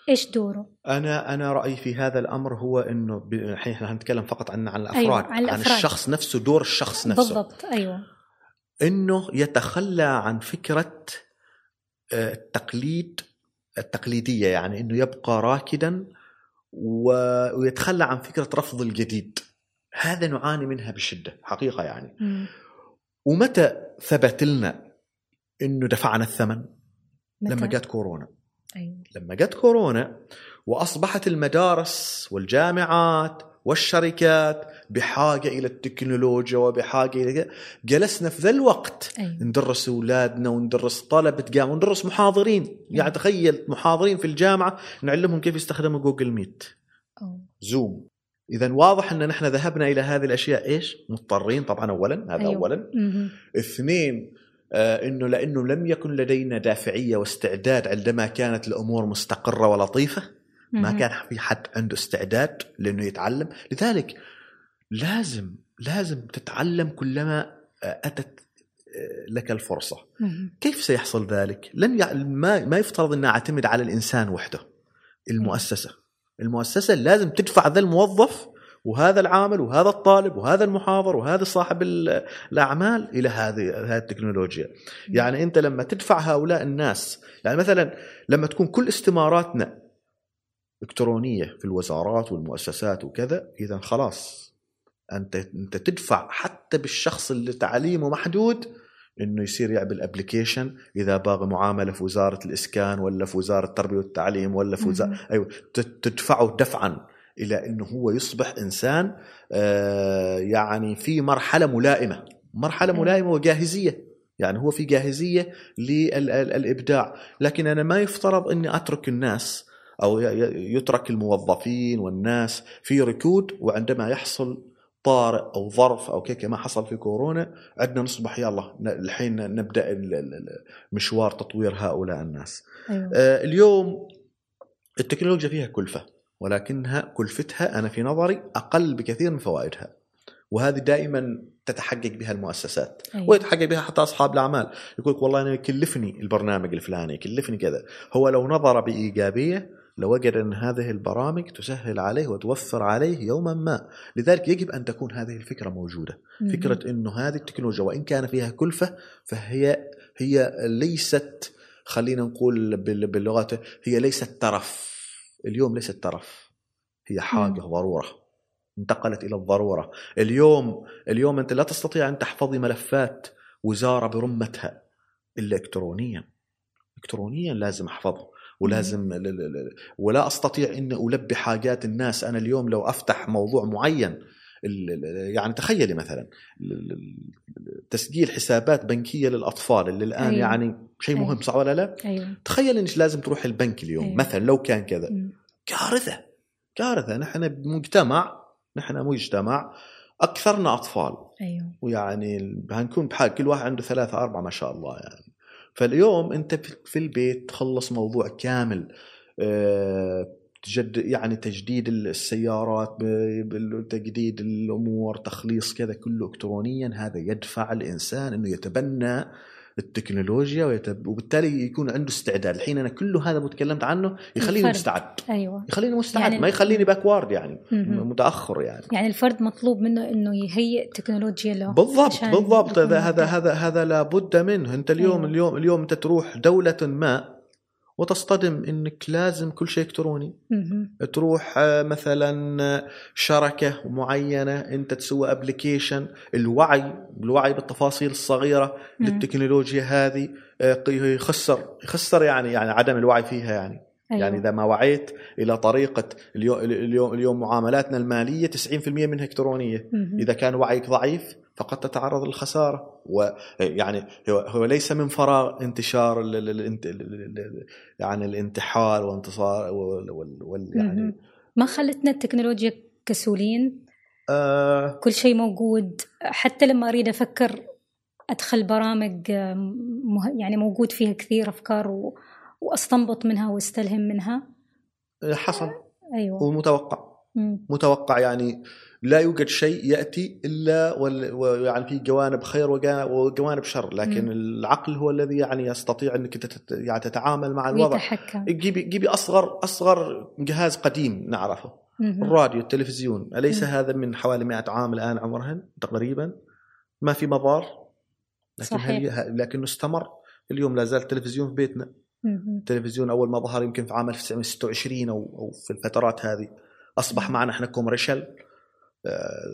فإيش دوره أنا أنا رأيي في هذا الأمر هو إنه ب- الحين إحنا هنتكلم فقط عن عن الأفراد أيوة، عن عن الأفراد. الشخص نفسه دور الشخص نفسه بالضبط أيوه إنه يتخلى عن فكرة آه، التقليد التقليدية يعني إنه يبقى راكدا ويتخلى عن فكرة رفض الجديد هذا نعاني منها بشدة حقيقة يعني مم. ومتى ثبت لنا إنه دفعنا الثمن؟ لما متى؟ جت كورونا. أيوه. لما جت كورونا وأصبحت المدارس والجامعات والشركات بحاجة إلى التكنولوجيا وبحاجة إلى جلسنا في ذا الوقت. أيوه. ندرس أولادنا وندرس طلبة جامعة وندرس محاضرين. يعني تخيل محاضرين في الجامعة نعلمهم كيف يستخدموا جوجل ميت. أوه. زوم. اذا واضح أن نحن ذهبنا إلى هذه الأشياء إيش مضطرين طبعا اولا هذا أيوة. اولا مهم. اثنين آه إنه لأنه لم يكن لدينا دافعية واستعداد عندما كانت الأمور مستقرة ولطيفة ما مهم. كان في حد عنده استعداد لأنه يتعلم لذلك لازم لازم تتعلم كلما آه، أتت آه، لك الفرصة مهم. كيف سيحصل ذلك لن يع... ما ما يفترض أن اعتمد على الإنسان وحده المؤسسة المؤسسة لازم تدفع ذا الموظف وهذا العامل وهذا الطالب وهذا المحاضر وهذا صاحب ال- الأعمال إلى هذه هذه التكنولوجيا. يعني أنت لما تدفع هؤلاء الناس يعني مثلا لما تكون كل استماراتنا إلكترونية في الوزارات والمؤسسات وكذا اذا خلاص انت أنت تدفع حتى بالشخص اللي تعليمه محدود إنه يصير يعمل application إذا باغي معاملة في وزارة الإسكان ولا في وزارة التربية والتعليم ولا في وزاره. أيوه تدفعه دفعا إلى إنه هو يصبح إنسان آه، يعني في مرحلة ملائمة مرحلة. ملائمة وجاهزية يعني هو في جاهزية للابداع لكن أنا ما يفترض إني أترك الناس أو يترك الموظفين والناس في ركود وعندما يحصل طارئ أو ظرف أو كيك ما حصل في كورونا عندنا نصبح يلا الحين نبدأ مشوار تطوير هؤلاء الناس أيوة. آه اليوم التكنولوجيا فيها كلفة ولكنها كلفتها أنا في نظري أقل بكثير من فوائدها وهذه دائما تتحقق بها المؤسسات أيوة. ويتحقق بها حتى أصحاب الأعمال يقول لك والله أنا يكلفني البرنامج الفلاني يكلفني كذا هو لو نظر بإيجابية لوجد أن هذه البرامج تسهل عليه وتوفر عليه يوما ما. لذلك يجب أن تكون هذه الفكرة موجودة. مهم. فكرة إنه هذه التكنولوجيا وإن كان فيها كلفة فهي هي ليست خلينا نقول بال- باللغة هي ليست ترف اليوم ليست ترف هي حاجة مم. ضرورة. انتقلت إلى الضرورة. اليوم اليوم أنت لا تستطيع أن تحفظي ملفات وزارة برمتها إلا الكترونيا. الكترونيا لازم احفظه ولازم ولا أستطيع ان ألبي حاجات الناس أنا اليوم لو أفتح موضوع معين يعني تخيلي مثلا تسجيل حسابات بنكية للأطفال اللي الآن أيوة. يعني شيء مهم أيوة. صح ولا لا؟ أيوه تخيل إنك لازم تروح البنك اليوم أيوة. مثلا لو كان كذا. كارثة كارثة نحن بمجتمع نحن مجتمع أكثرنا أطفال أيوه ويعني هنكون بحال كل واحد عنده ثلاثة أربعة ما شاء الله يعني فاليوم أنت في- البيت تخلص موضوع كامل آه، تجد يعني تجديد السيارات تجديد الأمور تخليص كذا كله إلكترونيا هذا يدفع الإنسان أنه يتبنى التكنولوجيا ويتب... وبالتالي يكون عنده استعداد الحين أنا كل هذا تكلمت عنه يخليني الفرد. مستعد أيوه يخليني مستعد يعني- ما يخليني باكوارد يعني مهم. متأخر يعني يعني الفرد مطلوب منه إنه يهيئ تكنولوجيا له بالضبط بالضبط هذا هذا. هذا هذا لابد منه أنت اليوم أيوة. اليوم اليوم أنت تروح دولة ما وتصطدم إنك لازم كل شيء الكتروني. تروح آه، مثلا آه، شركة معينة أنت تسوي ابلكيشن الوعي الوعي بالتفاصيل الصغيرة. للتكنولوجيا هذه آه، يخسر يخسر يعني يعني عدم الوعي فيها يعني أيوة. يعني إذا ما وعيت إلى طريقة اليوم اليوم اليوم معاملاتنا المالية 90% منها إلكترونية. إذا كان وعيك ضعيف فقد تتعرض للخسارة. ويعني هو, هو ليس من فراغ انتشار يعني الانتحال وانتصار وال يعني. ما خلتنا التكنولوجيا كسولين؟ آه. كل شيء موجود. حتى لما أريد أفكر أدخل برامج يعني موجود فيها كثير أفكار و... وأستنبط منها وأستلهم منها. حصل. أيوه. ومتوقع. مم. متوقع يعني لا يوجد شيء يأتي إلا ويعني في جوانب خير وجوانب شر. لكن مم. العقل هو الذي يعني يستطيع أنك يعني تتعامل مع الوضع. ويتحكم جيبي جيبي اصغر أصغر جهاز قديم نعرفه. مهم. الراديو التلفزيون. أليس مم. هذا من حوالي 100 عام الآن عمرهن؟ تقريبا. ما في مضار. لكن صحيح. هل لكنه استمر. اليوم لا زال التلفزيون في بيتنا. التلفزيون أول ما ظهر يمكن في عام 1926 أو أو في الفترات هذه. أصبح معنا إحنا كومرشال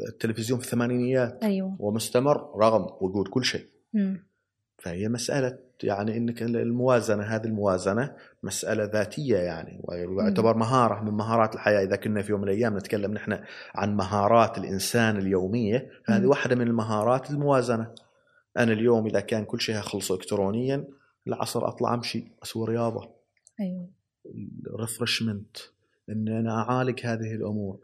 التلفزيون في الثمانينيات أيوه. ومستمر رغم وجود كل شيء. مم. فهي مسألة يعني إنك الموازنة هذه الموازنة مسألة ذاتية يعني ويعتبر مهارة من مهارات الحياة. إذا كنا في يوم من الأيام نتكلم نحن عن مهارات الإنسان اليومية هذه. واحدة من المهارات الموازنة. أنا اليوم إذا كان كل شيء أخلصه إلكترونيا العصر أطلع أمشي أسوي رياضة. أيوه. ريفرشمنت إن أنا أعالج هذه الأمور.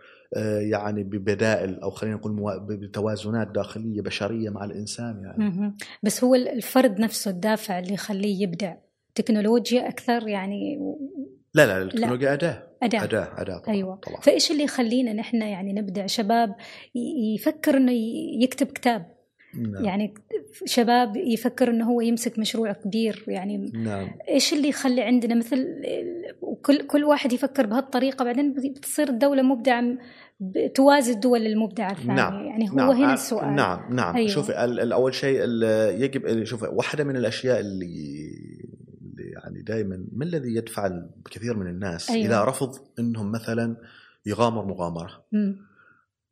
يعني ببدائل أو خلينا نقول بتوازنات داخلية بشرية مع الإنسان يعني. بس هو الفرد نفسه الدافع اللي يخليه يبدع. تكنولوجيا أكثر يعني لا لا التكنولوجيا أداة. أداة. أداة أداة طبعا أيوه. طبعا. فإيش اللي يخلينا نحن يعني نبدع؟ شباب يفكر إنه ي- يكتب كتاب. نعم. يعني شباب يفكر إنه هو يمسك مشروع كبير يعني نعم إيش اللي يخلي عندنا مثل وكل كل واحد يفكر بهالطريقة بعدين بتصير الدولة مبدعة توازي الدول المبدعة الثانية نعم يعني هو نعم. هنا آه، السؤال نعم نعم أيوة. أيوة. شوفي ال- ال- أول شيء يجب شوفي واحدة من الأشياء اللي يعني دائما ما الذي يدفع كثير من الناس أيوة. إلى رفض إنهم مثلا يغامر مغامرة مم.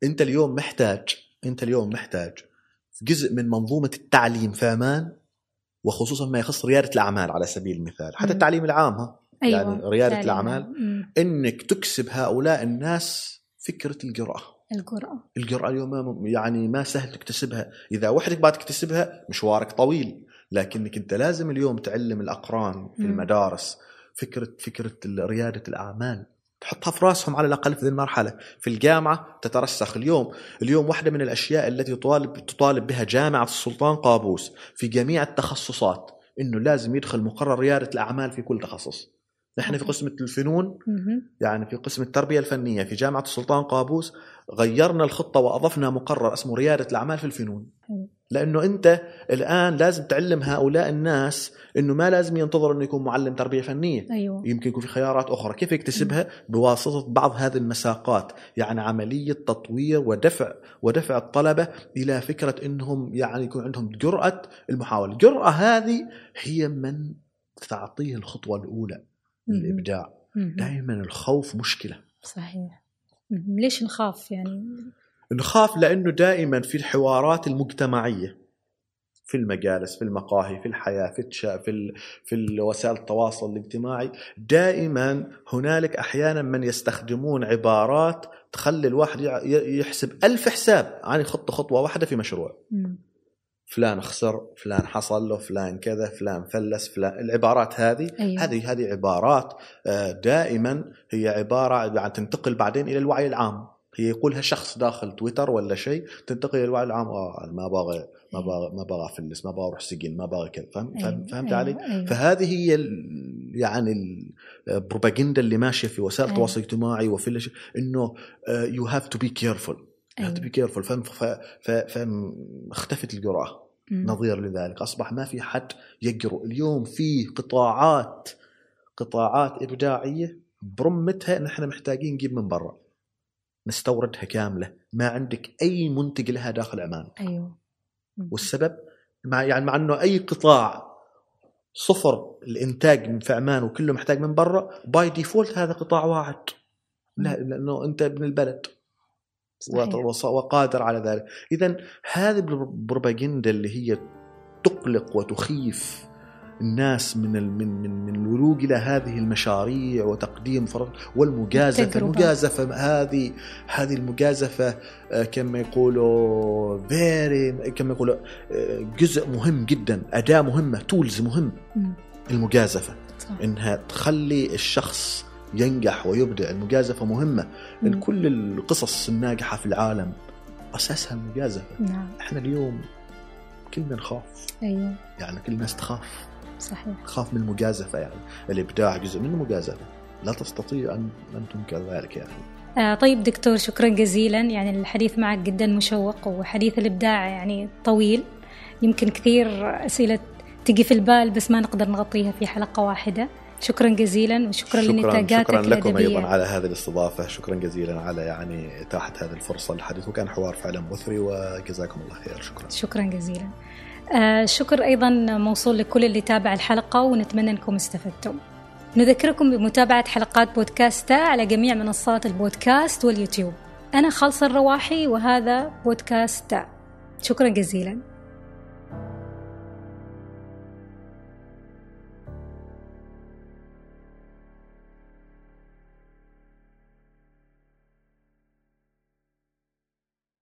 أنت اليوم محتاج أنت اليوم محتاج جزء من منظومة التعليم في أمان وخصوصا ما يخص ريادة الأعمال على سبيل المثال حتى. التعليم العام ها أيوة. يعني رياده تعليم. الأعمال مم. إنك تكسب هؤلاء الناس فكرة القراءة القرآن القراءة اليوم يعني ما سهل تكتسبها إذا وحدك بعد تكتسبها مشوارك طويل لكنك أنت لازم اليوم تعلم الأقران في. المدارس فكرة فكرة ريادة الأعمال تحطها في راسهم على الأقل في ذي المرحلة. في الجامعة تترسخ. اليوم اليوم واحدة من الأشياء التي تطالب تطالب بها جامعة السلطان قابوس في جميع التخصصات إنه لازم يدخل مقرر ريادة الأعمال في كل تخصص. نحن في قسم الفنون يعني في قسم التربية الفنية في جامعة السلطان قابوس غيرنا الخطة وأضفنا مقرر اسمه ريادة الأعمال في الفنون. لأنه أنت الآن لازم تعلم هؤلاء الناس إنه ما لازم ينتظر إنه يكون معلم تربية فنية. أيوة. يمكن يكون في خيارات أخرى. كيف يكتسبها؟ بواسطة بعض هذه المساقات يعني عملية تطوير ودفع ودفع الطلبة إلى فكرة إنهم يعني يكون عندهم جرأة المحاولة. الجرأة هذه هي من تعطيه الخطوة الأولى الابداع دائما الخوف مشكلة. صحيح. ليش نخاف يعني؟ نخاف لأنه دائما في الحوارات المجتمعية في المجالس في المقاهي في الحياة في التشا في ال... في وسائل التواصل الاجتماعي دائما هنالك أحيانا من يستخدمون عبارات تخلي الواحد يحسب ألف حساب عن يخط خطوة واحدة في مشروع م. فلان خسر فلان حصل له فلان كذا فلان فلس فلان العبارات هذه أيوة. هذه هذه عبارات دائما هي عبارة يعني تنتقل بعدين إلى الوعي العام هي يقولها شخص داخل تويتر ولا شيء تنتقل إلى الوعي العام آه ما باغي ما باغي ما باغي أفلس ما باغي أروح سجن ما باغي كذا فهم. فهمت أيوة. علي؟ أيوة. فهذه هي يعني البروباغندا اللي ماشية في وسائل التواصل. الاجتماعي وفي إنه you have to be careful you to be careful فاختفت الجرأة نظير لذلك أصبح ما في حد يجرؤ اليوم في قطاعات قطاعات إبداعية برمتها نحن محتاجين نجيب من برا نستوردها كاملة. ما عندك أي منتج لها داخل عمان أيوه. والسبب؟ مع يعني مع أنه أي قطاع صفر الإنتاج في عمان وكله محتاج من برا by default هذا قطاع واعد. لا لأنه أنت ابن البلد. صحيح. وقادر على ذلك. اذا هذه البروباغندا اللي هي تقلق وتخيف الناس من من من من الولوج إلى هذه المشاريع وتقديم فرق والمجازفة. التجربة. المجازفة هذه هذه المجازفة كما يقولوا very كما يقولوا جزء مهم جدا. أداة مهمة tools مهم. المجازفة. صح. إنها تخلي الشخص ينجح ويبدع. المجازفة مهمة. مم. كل القصص الناجحة في العالم أساسها المجازفة. نعم. إحنا اليوم كلنا نخاف. أيوه. يعني كل الناس تخاف. صحيح. تخاف من المجازفة يعني الإبداع جزء من المجازفة. لا تستطيع أن أن تنكر ذلك يعني آه طيب دكتور شكرا جزيلا. يعني الحديث معك جدا مشوق وحديث الإبداع يعني طويل. يمكن كثير أسئلة تجي في البال بس ما نقدر نغطيها في حلقة واحدة. شكرا جزيلا وشكرا شكرا لنتاجاتك شكرا لكم الأدبية. أيضا على هذه الاستضافة. شكرا جزيلا على يعني إتاحة هذه الفرصة للحديث وكان حوار فعلا مثري وجزاكم الله خير. شكرا. شكرا جزيلا. آه شكر أيضا موصول لكل اللي تابع الحلقة ونتمنى أنكم استفدتم. نذكركم بمتابعة حلقات بودكاستا على جميع منصات البودكاست واليوتيوب. أنا خالصة الرواحي وهذا بودكاستا شكرا جزيلا.